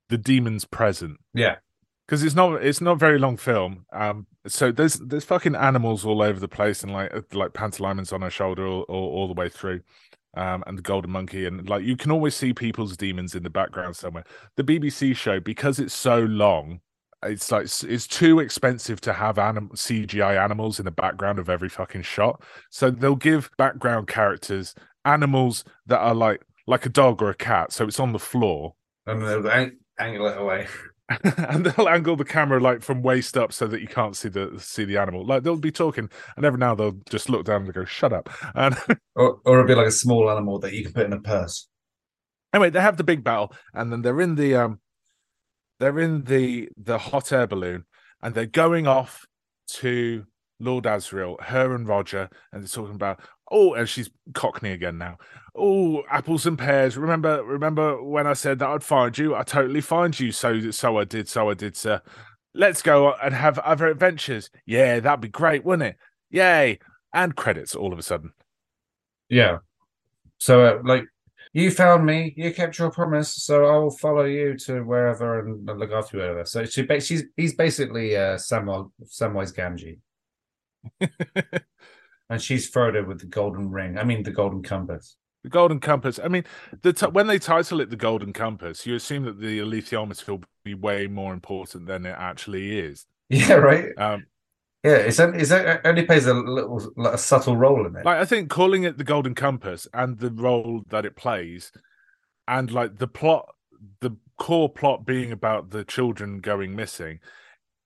Speaker 1: the demons present.
Speaker 2: Yeah.
Speaker 1: Because it's not it's not very long film. Um so there's there's fucking animals all over the place and like uh, like Pantalaimons on her shoulder all, all, all the way through. Um and the golden monkey and like you can always see people's demons in the background somewhere. The BBC show, because it's so long, it's like it's too expensive to have anim- CGI animals in the background of every fucking shot. So they'll give background characters animals that are like like a dog or a cat, so it's on the floor,
Speaker 2: And they'll angle it away. [LAUGHS] [LAUGHS]
Speaker 1: and they'll angle the camera like from waist up so that you can't see the see the animal. Like they'll be talking, and every now they'll just look down and go, "Shut up!" [LAUGHS] And
Speaker 2: Or, or it'll be like a small animal that you can put in a purse.
Speaker 1: anyway, they have the big battle, and then they're in the um, they're in the the hot air balloon, and they're going off to Lord Asriel, her and Roger, and they're talking about oh, and she's Cockney again now. Oh, apples and pears. Remember, remember when I said that I'd find you? I totally find you. So, so I did. So I did, sir. Let's go and have other adventures. Yeah, that'd be great, wouldn't it? Yay! And credits all of a sudden.
Speaker 2: Yeah. So, uh, like, you found me, you kept your promise, so I will follow you to wherever and look after you wherever. So she, she's he's basically uh, Samwise Gamgee, [LAUGHS] and she's Frodo with the golden ring. I mean, the golden compass.
Speaker 1: The Golden Compass. I mean, the t- when they title it the Golden Compass, you assume that the alethiometer will be way more important than it actually is. [LAUGHS]
Speaker 2: Yeah, right.
Speaker 1: Um,
Speaker 2: Yeah, it's it's it only plays a little like a subtle role in it.
Speaker 1: like I think calling it the Golden Compass and the role that it plays, and like the plot, the core plot being about the children going missing.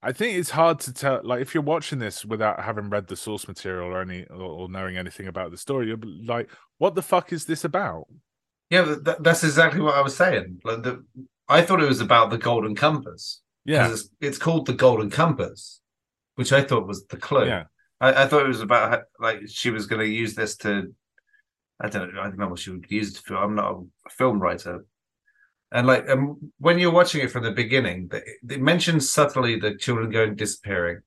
Speaker 1: I think it's hard to tell. Like, if you're watching this without having read the source material or any or, or knowing anything about the story, you're like, "What the fuck is this about?"
Speaker 2: Yeah, that, that's exactly what I was saying. Like the, I thought it was about the Golden Compass.
Speaker 1: Yeah,
Speaker 2: It's, it's called the Golden Compass, which I thought was the clue.
Speaker 1: yeah.
Speaker 2: I, I thought it was about like she was going to use this to. I don't know. I don't know what she would use it for. I'm not a film writer, and like um, when you're watching it from the beginning, it mentions subtly the children going disappearing,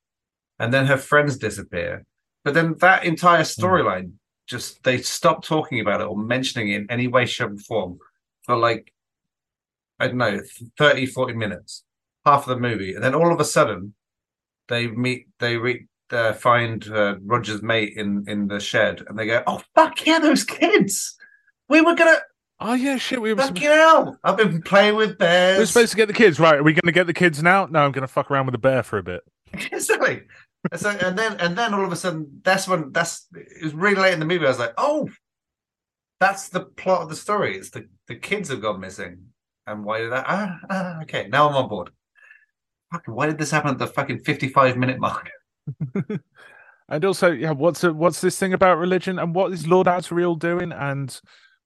Speaker 2: and then her friends disappear. But then that entire storyline just they stop talking about it or mentioning it in any way, shape, or form for like I don't know 30, 40 minutes, half of the movie, and then all of a sudden they meet they re- uh, find uh, Roger's mate in in the shed, and they go, "Oh fuck yeah, those kids! We were gonna
Speaker 1: Oh yeah, shit. We were,
Speaker 2: fuck you hell! I've been playing with
Speaker 1: bears. We
Speaker 2: are
Speaker 1: supposed to get the kids right. Are we going to get the kids now? No, I'm going to fuck around with a bear for a bit. [LAUGHS]
Speaker 2: exactly. And so, and then and then all of a sudden, that's when that's it was really late in the movie. I was like, "Oh, that's the plot of the story. It's the the kids have gone missing, and why did that? Ah, ah okay, now I'm on board." Fucking, why did this happen at the fucking fifty-five minute mark? [LAUGHS]
Speaker 1: And also, yeah, what's what's this thing about religion, and what is Lord Asriel doing, and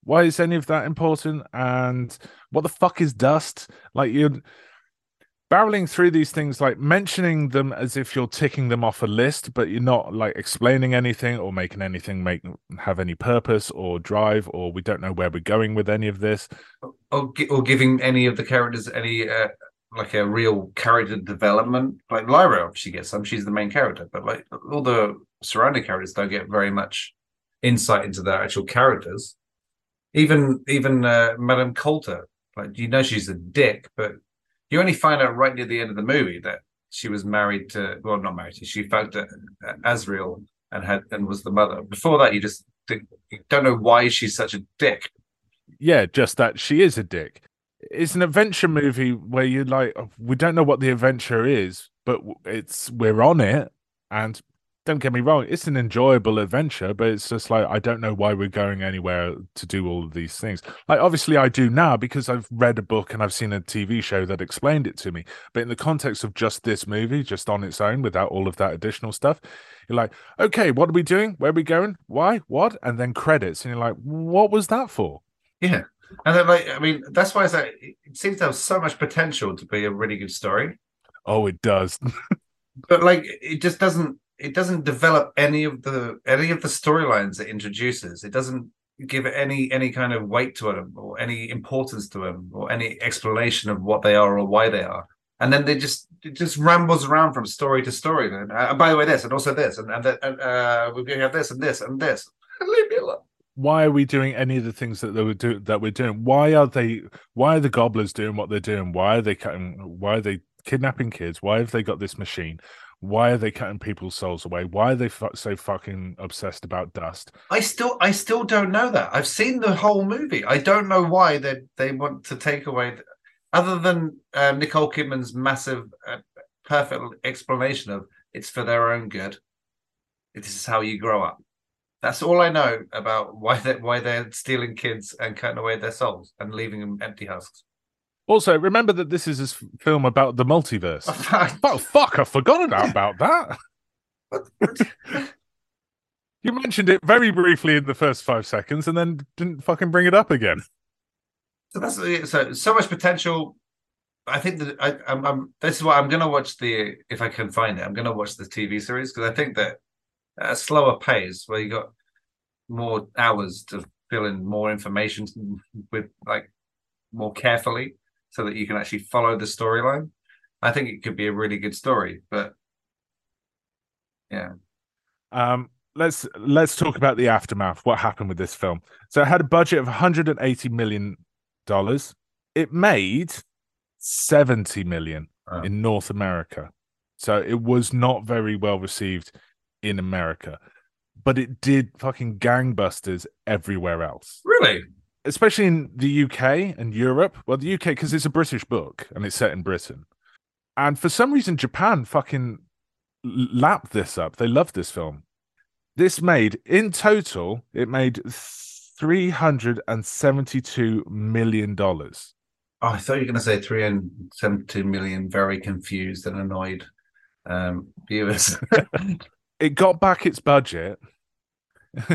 Speaker 1: why is any of that important, and what the fuck is dust? Like you're barreling through these things, like mentioning them as if you're ticking them off a list, but you're not like explaining anything or making anything make have any purpose or drive, or we don't know where we're going with any of this.
Speaker 2: or, or giving any of the characters any uh, like a real character development. Like Lyra, obviously gets some; she's the main character, but like all the surrounding characters don't get very much insight into their actual characters. Even even uh, Madame Coulter, like you know, she's a dick, but you only find out right near the end of the movie that she was married to well, not married to, she fucked uh, Asriel and had and was the mother. Before that, you just you don't know why she's such a dick.
Speaker 1: yeah, just that she is a dick. It's an adventure movie where you like we don't know what the adventure is, but it's we're on it, and don't get me wrong, it's an enjoyable adventure, but it's just like I don't know why we're going anywhere to do all of these things. Like obviously I do now because I've read a book and I've seen a TV show that explained it to me. But in the context of just this movie, just on its own, without all of that additional stuff, you're like, okay, what are we doing? Where are we going? Why? What? And then credits, and you're like, what was that for?
Speaker 2: Yeah. And then, like, I mean, that's why it's like, it seems to have so much potential to be a really good story,
Speaker 1: Oh, it does. [LAUGHS]
Speaker 2: but like, it just doesn't. It doesn't develop any of the any of the storylines it introduces. It doesn't give any any kind of weight to them or any importance to them or any explanation of what they are or why they are. And then they just it just rambles around from story to story. and, uh, by the way, this and also this and and, and uh, we're going to have this and this and this. [LAUGHS] Leave me alone.
Speaker 1: why are we doing any of the things that they were do that we're doing? Why are they? Why are the gobblers doing what they're doing? Why are they cutting? Why are they kidnapping kids? Why have they got this machine? Why are they cutting people's souls away? Why are they fu- so fucking obsessed about dust?
Speaker 2: I still I still don't know that. I've seen the whole movie. I don't know why they they want to take away other than uh, Nicole Kidman's massive uh, perfect explanation of it's for their own good. This is how you grow up. That's all I know about why they why they're stealing kids and cutting away their souls and leaving them empty husks.
Speaker 1: Also, remember that this is a film about the multiverse. [LAUGHS] oh fuck! I forgot [LAUGHS] about that. You mentioned it very briefly in the first five seconds, and then didn't fucking bring it up again.
Speaker 2: So that's so so much potential. I think that I, I'm, I'm. This is why I'm going to watch the if I can find it. I'm going to watch the TV series because I think that at a slower pace, where you got more hours to fill in more information [LAUGHS] with like more carefully, so that you can actually follow the storyline. I think it could be a really good story. But yeah,
Speaker 1: Um, let's let's talk about the aftermath. What happened with this film? So it had a budget of 180 million dollars. It made 70 million
Speaker 2: Oh.
Speaker 1: in North America. So it was not very well received in America, but it did fucking gangbusters everywhere else,
Speaker 2: really,
Speaker 1: especially in the UK and Europe. Well, the UK because it's a British book and it's set in Britain, and for some reason Japan fucking lapped this up. They loved this film. This made in total, it made three hundred and seventy-two million dollars.
Speaker 2: oh, I thought you were going to say 372 million very confused and annoyed um, viewers. [LAUGHS]
Speaker 1: It got back its budget, [LAUGHS]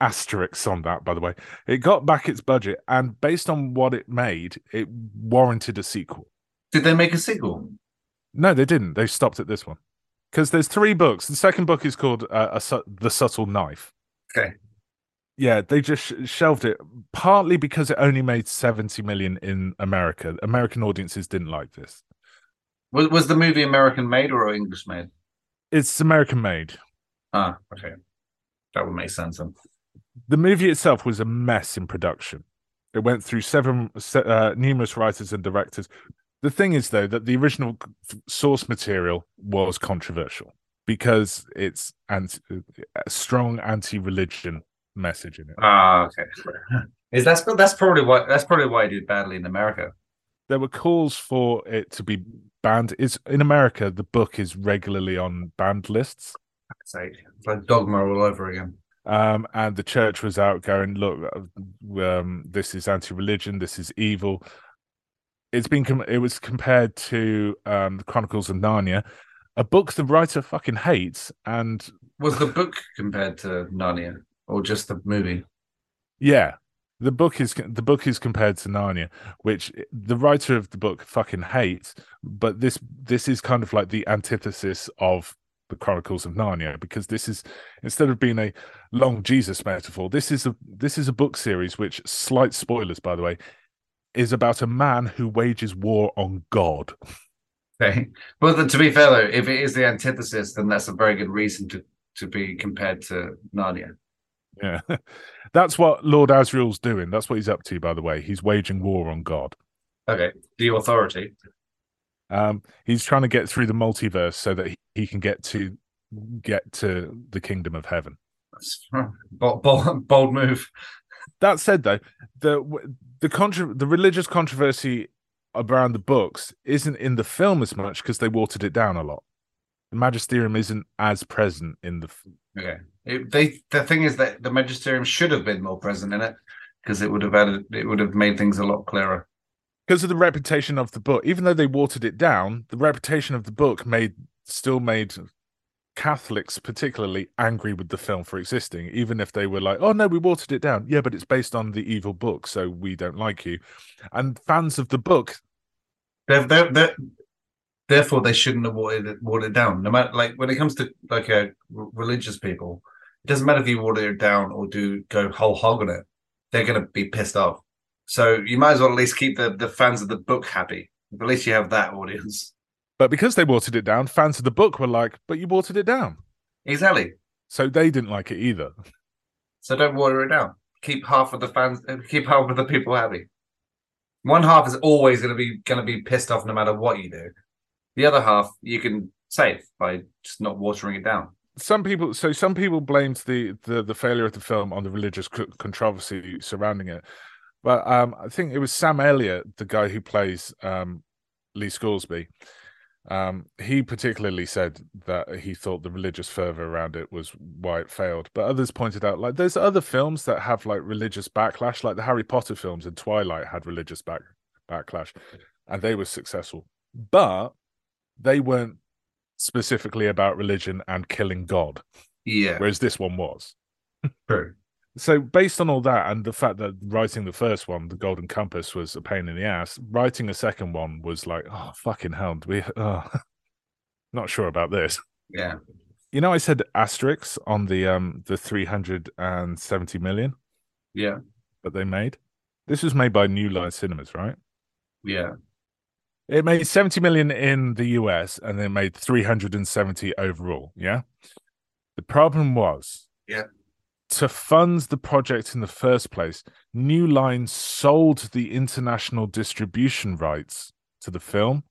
Speaker 1: asterisks on that, by the way. It got back its budget, and based on what it made, it warranted a sequel.
Speaker 2: Did they make a sequel?
Speaker 1: No, they didn't. They stopped at this one because there's three books. The second book is called uh, a Su- "The Subtle Knife."
Speaker 2: Okay.
Speaker 1: Yeah, they just sh- shelved it partly because it only made 70 million in America. American audiences didn't like this.
Speaker 2: Was, was the movie American made or English made?
Speaker 1: It's American made.
Speaker 2: Ah, okay. That would make sense then.
Speaker 1: The movie itself was a mess in production. It went through several, se- uh, numerous writers and directors. The thing is, though, that the original source material was controversial because it's anti- a strong anti-religion message in it.
Speaker 2: Ah, okay. Is that's that's probably why that's probably why it did badly in America.
Speaker 1: There were calls for it to be banned. It's in America. The book is regularly on banned lists.
Speaker 2: It's like, it's like dogma all over again.
Speaker 1: Um, and the church was out going, "Look, uh, um, this is anti-religion. This is evil." It's been com- it was compared to um, the Chronicles of Narnia, a book the writer fucking hates, and
Speaker 2: Was the book compared to Narnia or just the movie?
Speaker 1: yeah, the book is the book is compared to Narnia, which the writer of the book fucking hates. But this this is kind of like the antithesis of the Chronicles of Narnia because this is instead of being a long Jesus metaphor, this is a this is a book series which slight spoilers by the way is about a man who wages war on God.
Speaker 2: Okay. But the, to be fair though, if it is the antithesis, then that's a very good reason to to be compared to Narnia.
Speaker 1: Yeah. [LAUGHS] That's what Lord Asriel's doing. That's what he's up to by the way. He's waging war on God.
Speaker 2: Okay. The authority.
Speaker 1: Um, he's trying to get through the multiverse so that he, he can get to get to the kingdom of heaven.
Speaker 2: That's bold, bold, bold move.
Speaker 1: That said, though, the the contra- the religious controversy around the books isn't in the film as much because they watered it down a lot. The magisterium isn't as present in the.
Speaker 2: Okay. It, they the thing is that the magisterium should have been more present in it because it would have added it would have made things a lot clearer.
Speaker 1: Because of the reputation of the book, even though they watered it down, the reputation of the book made still made Catholics particularly angry with the film for existing, even if they were like, "Oh no, we watered it down." Yeah, but it's based on the evil book, so we don't like you. And fans of the book,
Speaker 2: They're, they're, they're, therefore, they shouldn't have watered it, watered it down. No matter like when it comes to like uh, religious people, it doesn't matter if you water it down or do go whole hog on it. They're going to be pissed off. So you might as well at least keep the, the fans of the book happy. At least you have that audience.
Speaker 1: but because they watered it down, fans of the book were like, "But you watered it down,"
Speaker 2: Exactly.
Speaker 1: so they didn't like it either.
Speaker 2: So don't water it down. Keep half of the fans, uh, keep half of the people happy. One half is always going to be going to be pissed off no matter what you do. The other half you can save by just not watering it down.
Speaker 1: some people so some people blamed the the, the failure of the film on the religious co- controversy surrounding it but um i think it was sam elliott the guy who plays um lee scoresby um he particularly said that he thought the religious fervor around it was why it failed but others pointed out like there's other films that have like religious backlash like the harry potter films and twilight had religious back backlash and they were successful but they weren't specifically about religion and killing God,
Speaker 2: Yeah,
Speaker 1: whereas this one was.
Speaker 2: true.
Speaker 1: So, based on all that and the fact that writing the first one, The Golden Compass, was a pain in the ass, writing a second one was like, oh, fucking hell. We, [LAUGHS] oh, [LAUGHS] not sure about this.
Speaker 2: Yeah,
Speaker 1: You know, I said asterisks on the um the 370 million
Speaker 2: yeah,
Speaker 1: that they made. This was made by New Line Cinemas, right?
Speaker 2: yeah.
Speaker 1: It made 70 million in the US and then made 370 overall. Yeah. The problem was,
Speaker 2: Yeah.
Speaker 1: To fund the project in the first place, New Line sold the international distribution rights to the film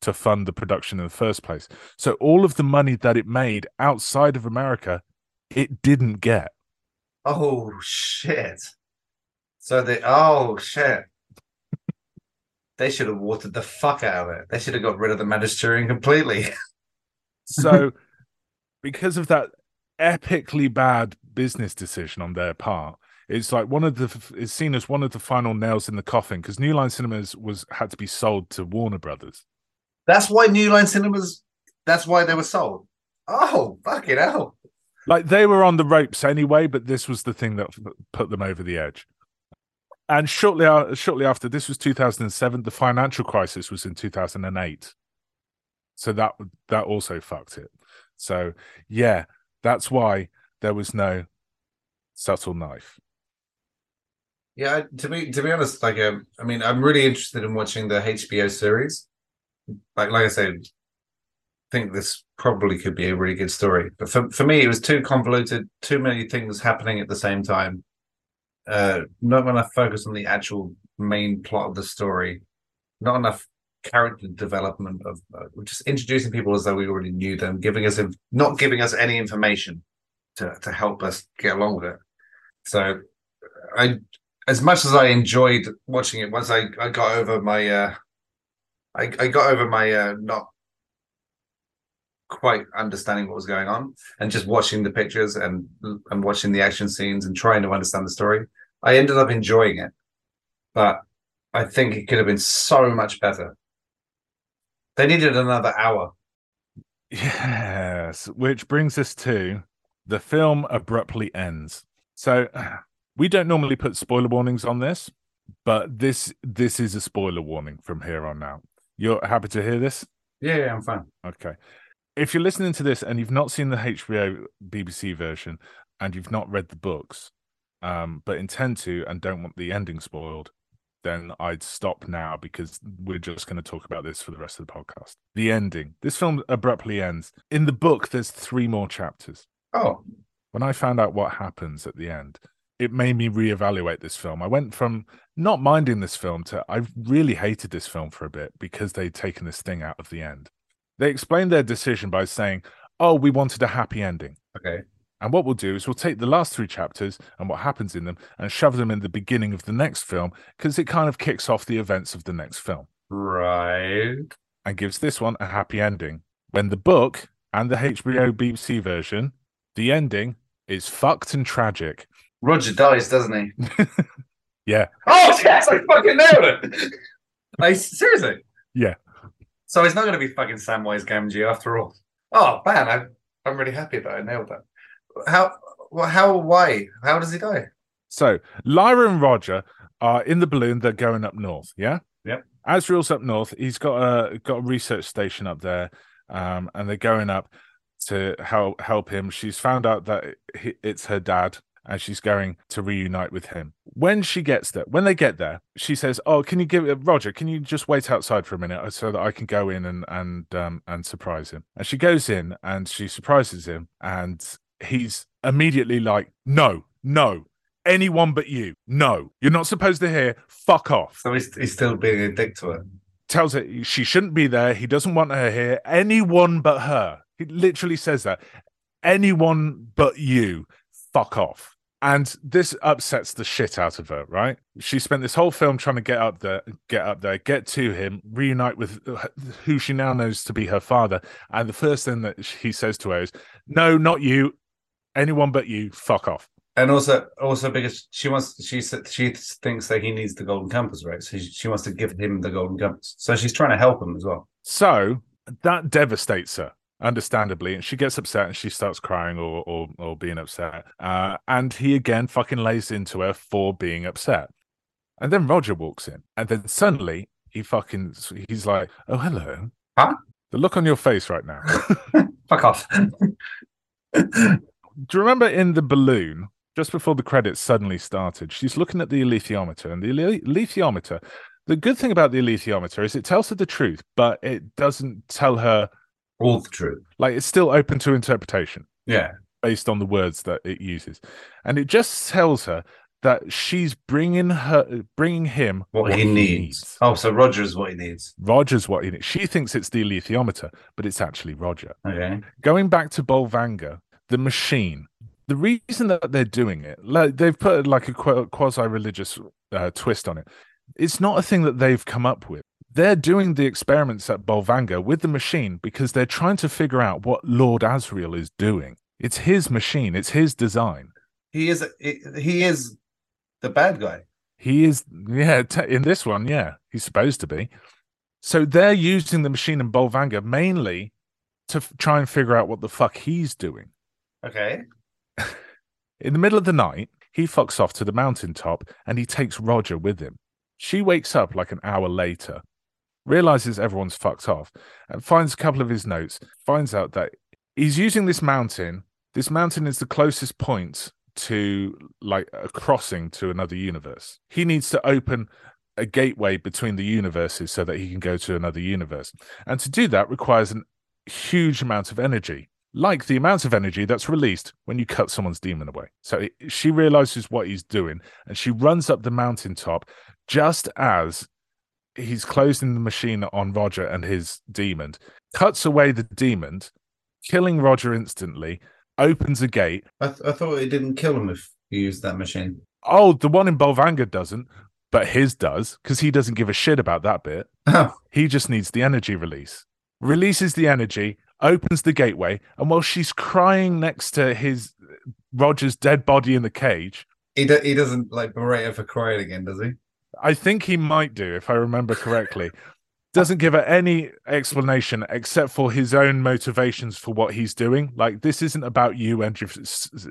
Speaker 1: to fund the production in the first place. So all of the money that it made outside of America, it didn't get.
Speaker 2: Oh shit! So they oh shit. they should have watered the fuck out of it. They should have got rid of the magisterium completely. [LAUGHS]
Speaker 1: So, because of that epically bad business decision on their part, it's like one of the it's seen as one of the final nails in the coffin because New Line Cinemas was had to be sold to Warner Brothers.
Speaker 2: That's why New Line Cinemas. That's why they were sold. Oh fucking hell!
Speaker 1: Like they were on the ropes anyway, but this was the thing that put them over the edge. And shortly, shortly after, this was 2007. The financial crisis was in 2008, so that that also fucked it. So yeah, that's why there was no subtle knife.
Speaker 2: Yeah, to be to be honest, like um, I mean, I'm really interested in watching the HBO series. Like like I said, I think this probably could be a really good story. But for for me, it was too convoluted, too many things happening at the same time. Uh, not enough focus on the actual main plot of the story. Not enough character development of uh, just introducing people as though we already knew them, giving us not giving us any information to to help us get along with it. So I as much as I enjoyed watching it, once I, I got over my uh, I, I got over my uh, not quite understanding what was going on and just watching the pictures and and watching the action scenes and trying to understand the story. I ended up enjoying it, but I think it could have been so much better. They needed another hour.
Speaker 1: Yes, which brings us to the film abruptly ends. So [SIGHS] we don't normally put spoiler warnings on this, but this this is a spoiler warning from here on out. You're happy to hear this?
Speaker 2: Yeah, yeah I'm fine.
Speaker 1: Okay. If you're listening to this and you've not seen the HBO BBC version and you've not read the books, um, but intend to and don't want the ending spoiled, then I'd stop now because we're just going to talk about this for the rest of the podcast. The ending. This film abruptly ends. In the book, there's three more chapters.
Speaker 2: Oh.
Speaker 1: When I found out what happens at the end, it made me reevaluate this film. I went from not minding this film to I really hated this film for a bit because they'd taken this thing out of the end. They explained their decision by saying, "Oh, we wanted a happy ending."
Speaker 2: Okay.
Speaker 1: And what we'll do is we'll take the last three chapters and what happens in them and shove them in the beginning of the next film because it kind of kicks off the events of the next film.
Speaker 2: Right.
Speaker 1: And gives this one a happy ending. When the book and the HBO BBC version, the ending is fucked and tragic.
Speaker 2: Roger dies, doesn't he? [LAUGHS]
Speaker 1: yeah.
Speaker 2: Oh yes, I fucking nailed it. I seriously.
Speaker 1: Yeah.
Speaker 2: So it's not going to be fucking Samwise Gamgee after all. Oh man, I, I'm really happy that I nailed that. How? Well, how? Why? How does he die?
Speaker 1: So Lyra and Roger are in the balloon. They're going up north. Yeah.
Speaker 2: Yep.
Speaker 1: Asriel's up north. He's got a got a research station up there, um, and they're going up to help help him. She's found out that it's her dad and she's going to reunite with him. When she gets there, when they get there, she says, "Oh, can you give Roger? Can you just wait outside for a minute so that I can go in and and um, and surprise him?" And she goes in and she surprises him, and he's immediately like, "No, no, anyone but you. No, you're not supposed to hear. Fuck off."
Speaker 2: So he's, he's still being a dick to her.
Speaker 1: Tells her she shouldn't be there. He doesn't want her here. Anyone but her. He literally says that. Anyone but you. Fuck off. And this upsets the shit out of her, right? She spent this whole film trying to get up there, get up there, get to him, reunite with who she now knows to be her father. And the first thing that he says to her is, "No, not you. Anyone but you. Fuck off."
Speaker 2: And also, also because she wants, she she thinks that he needs the golden compass, right? So she, she wants to give him the golden compass. So she's trying to help him as well.
Speaker 1: So that devastates her understandably, and she gets upset and she starts crying or or, or being upset. Uh, and he again fucking lays into her for being upset. And then Roger walks in, and then suddenly he fucking he's like, "Oh, hello."
Speaker 2: Huh?
Speaker 1: The look on your face right now. [LAUGHS]
Speaker 2: Fuck off. [LAUGHS]
Speaker 1: Do you remember in the balloon, just before the credits suddenly started, she's looking at the alethiometer, and the alethiometer. The good thing about the alethiometer is it tells her the truth, but it doesn't tell her
Speaker 2: all the truth.
Speaker 1: Like it's still open to interpretation.
Speaker 2: Yeah.
Speaker 1: Based on the words that it uses. And it just tells her that she's bringing her bringing him
Speaker 2: what, what he, needs. needs. Oh, so Roger's what he needs.
Speaker 1: Roger's what he needs. She thinks it's the alethiometer, but it's actually Roger.
Speaker 2: Okay.
Speaker 1: Going back to Bolvangar, the machine. The reason that they're doing it, like they've put like a quasi-religious uh, twist on it. It's not a thing that they've come up with they're doing the experiments at Bolvangar with the machine because they're trying to figure out what Lord Asriel is doing. It's his machine, it's his design.
Speaker 2: He is he is the bad guy.
Speaker 1: He is yeah, in this one, yeah, he's supposed to be. So they're using the machine in Bolvangar mainly to f- try and figure out what the fuck he's doing.
Speaker 2: Okay.
Speaker 1: In the middle of the night, he fucks off to the mountaintop and he takes Roger with him. She wakes up like an hour later, realizes everyone's fucked off, and finds a couple of his notes, finds out that he's using this mountain. This mountain is the closest point to like a crossing to another universe. He needs to open a gateway between the universes so that he can go to another universe. And to do that requires an huge amount of energy, like the amount of energy that's released when you cut someone's demon away. So it, she realizes what he's doing and she runs up the mountaintop just as he's closing the machine on Roger and his demon, cuts away the demon, killing Roger instantly, opens a gate.
Speaker 2: I, th- I thought it didn't kill him if you used that machine.
Speaker 1: Oh, the one in Bolvangar doesn't, but his does because he doesn't give a shit about that bit.
Speaker 2: Oh, [LAUGHS]
Speaker 1: He just needs the energy release. Releases the energy, opens the gateway, and while she's crying next to his Roger's dead body in the cage,
Speaker 2: he, do- he doesn't like berate her for crying again, does he?
Speaker 1: I think he might do, if I remember correctly. Doesn't give her any explanation except for his own motivations for what he's doing. Like this isn't about you and your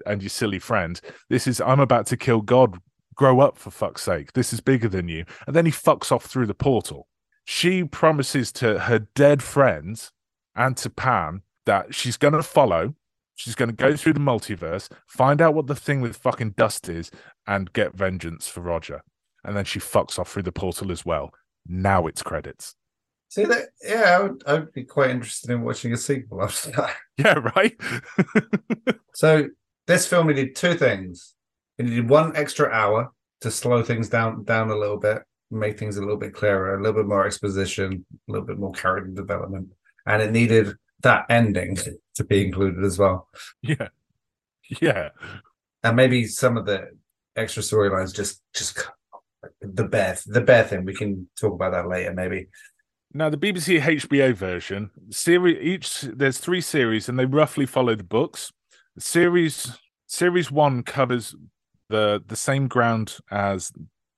Speaker 1: and your silly friend. This is I'm about to kill God. Grow up for fuck's sake. This is bigger than you. And then he fucks off through the portal. She promises to her dead friends and to Pan that she's going to follow. She's going to go through the multiverse, find out what the thing with fucking dust is, and get vengeance for Roger and then she fucks off through the portal as well. Now it's credits.
Speaker 2: See that? Yeah, I would, I would be quite interested in watching a sequel after that. [LAUGHS]
Speaker 1: Yeah, right. [LAUGHS]
Speaker 2: So this film needed two things. It needed one extra hour to slow things down down a little bit, make things a little bit clearer, a little bit more exposition, a little bit more character development, and it needed that ending to be included as well.
Speaker 1: yeah, yeah.
Speaker 2: And maybe some of the extra storylines just just the bear the bear thing. We can talk about that later, maybe.
Speaker 1: Now the BBC HBO version series each there's three series and they roughly follow the books. Series series one covers the the same ground as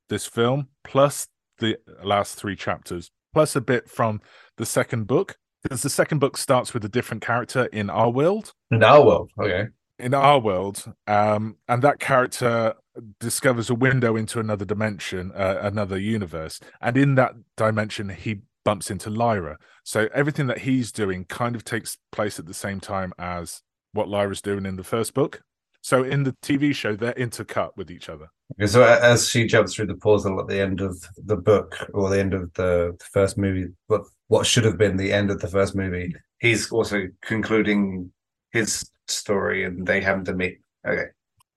Speaker 1: this film plus the last three chapters plus a bit from the second book because the second book starts with a different character in our world.
Speaker 2: In our world, okay.
Speaker 1: in our world um and that character discovers a window into another dimension uh, another universe and in that dimension he bumps into lyra. So everything that he's doing kind of takes place at the same time as what lyra's doing in the first book. So in the tv show they're intercut with each other.
Speaker 2: Okay, so as she jumps through the portal at the end of the book or the end of the first movie, what what should have been the end of the first movie, he's also concluding his story, and they happen to meet. Okay,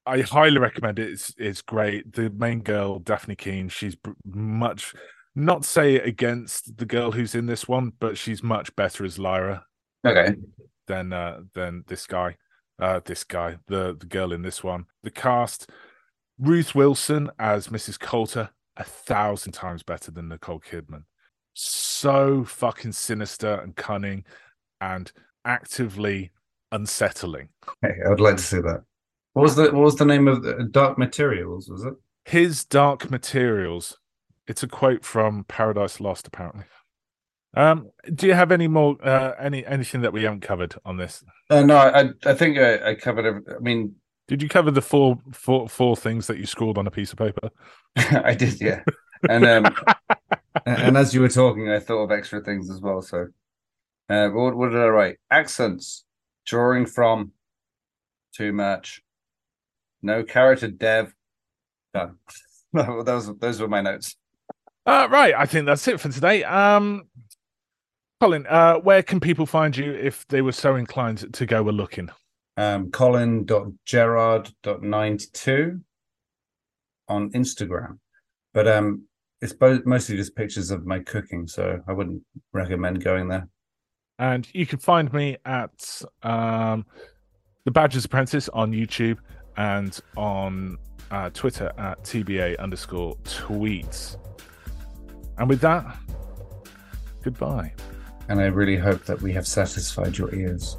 Speaker 1: I highly recommend it. It's it's great. The main girl, Dafne Keen, she's much not say it against the girl who's in this one, but she's much better as Lyra
Speaker 2: okay,
Speaker 1: than uh, than this guy. Uh, this guy, the the girl in this one. The cast: Ruth Wilson as Mrs. Coulter, a thousand times better than Nicole Kidman. So fucking sinister and cunning, and actively unsettling.
Speaker 2: okay, I would like to see that. What was the what was the name of the Dark Materials? Was it?
Speaker 1: his dark materials it's a quote from paradise lost apparently um do you have any more uh any anything that we haven't covered on this
Speaker 2: Uh, no, I I think I, I covered. Every, I mean,
Speaker 1: did you cover the four four four things that you scrawled on a piece of paper [LAUGHS]
Speaker 2: I did, yeah. And um, [LAUGHS] and as you were talking, I thought of extra things as well. So, uh, what, what did I write? Accents, drawing from, too much, no character dev, done. [LAUGHS] those those were my notes.
Speaker 1: uh right i think that's it for today um colin uh where can people find you if they were so inclined to go a looking
Speaker 2: Um, Colin.gerrard.92 on Instagram, but um, it's mostly just pictures of my cooking, so I wouldn't recommend going there.
Speaker 1: and you can find me at um, the Badger's Apprentice on YouTube and on uh, Twitter at TBA underscore tweets. And with that, goodbye.
Speaker 2: And I really hope that we have satisfied your ears.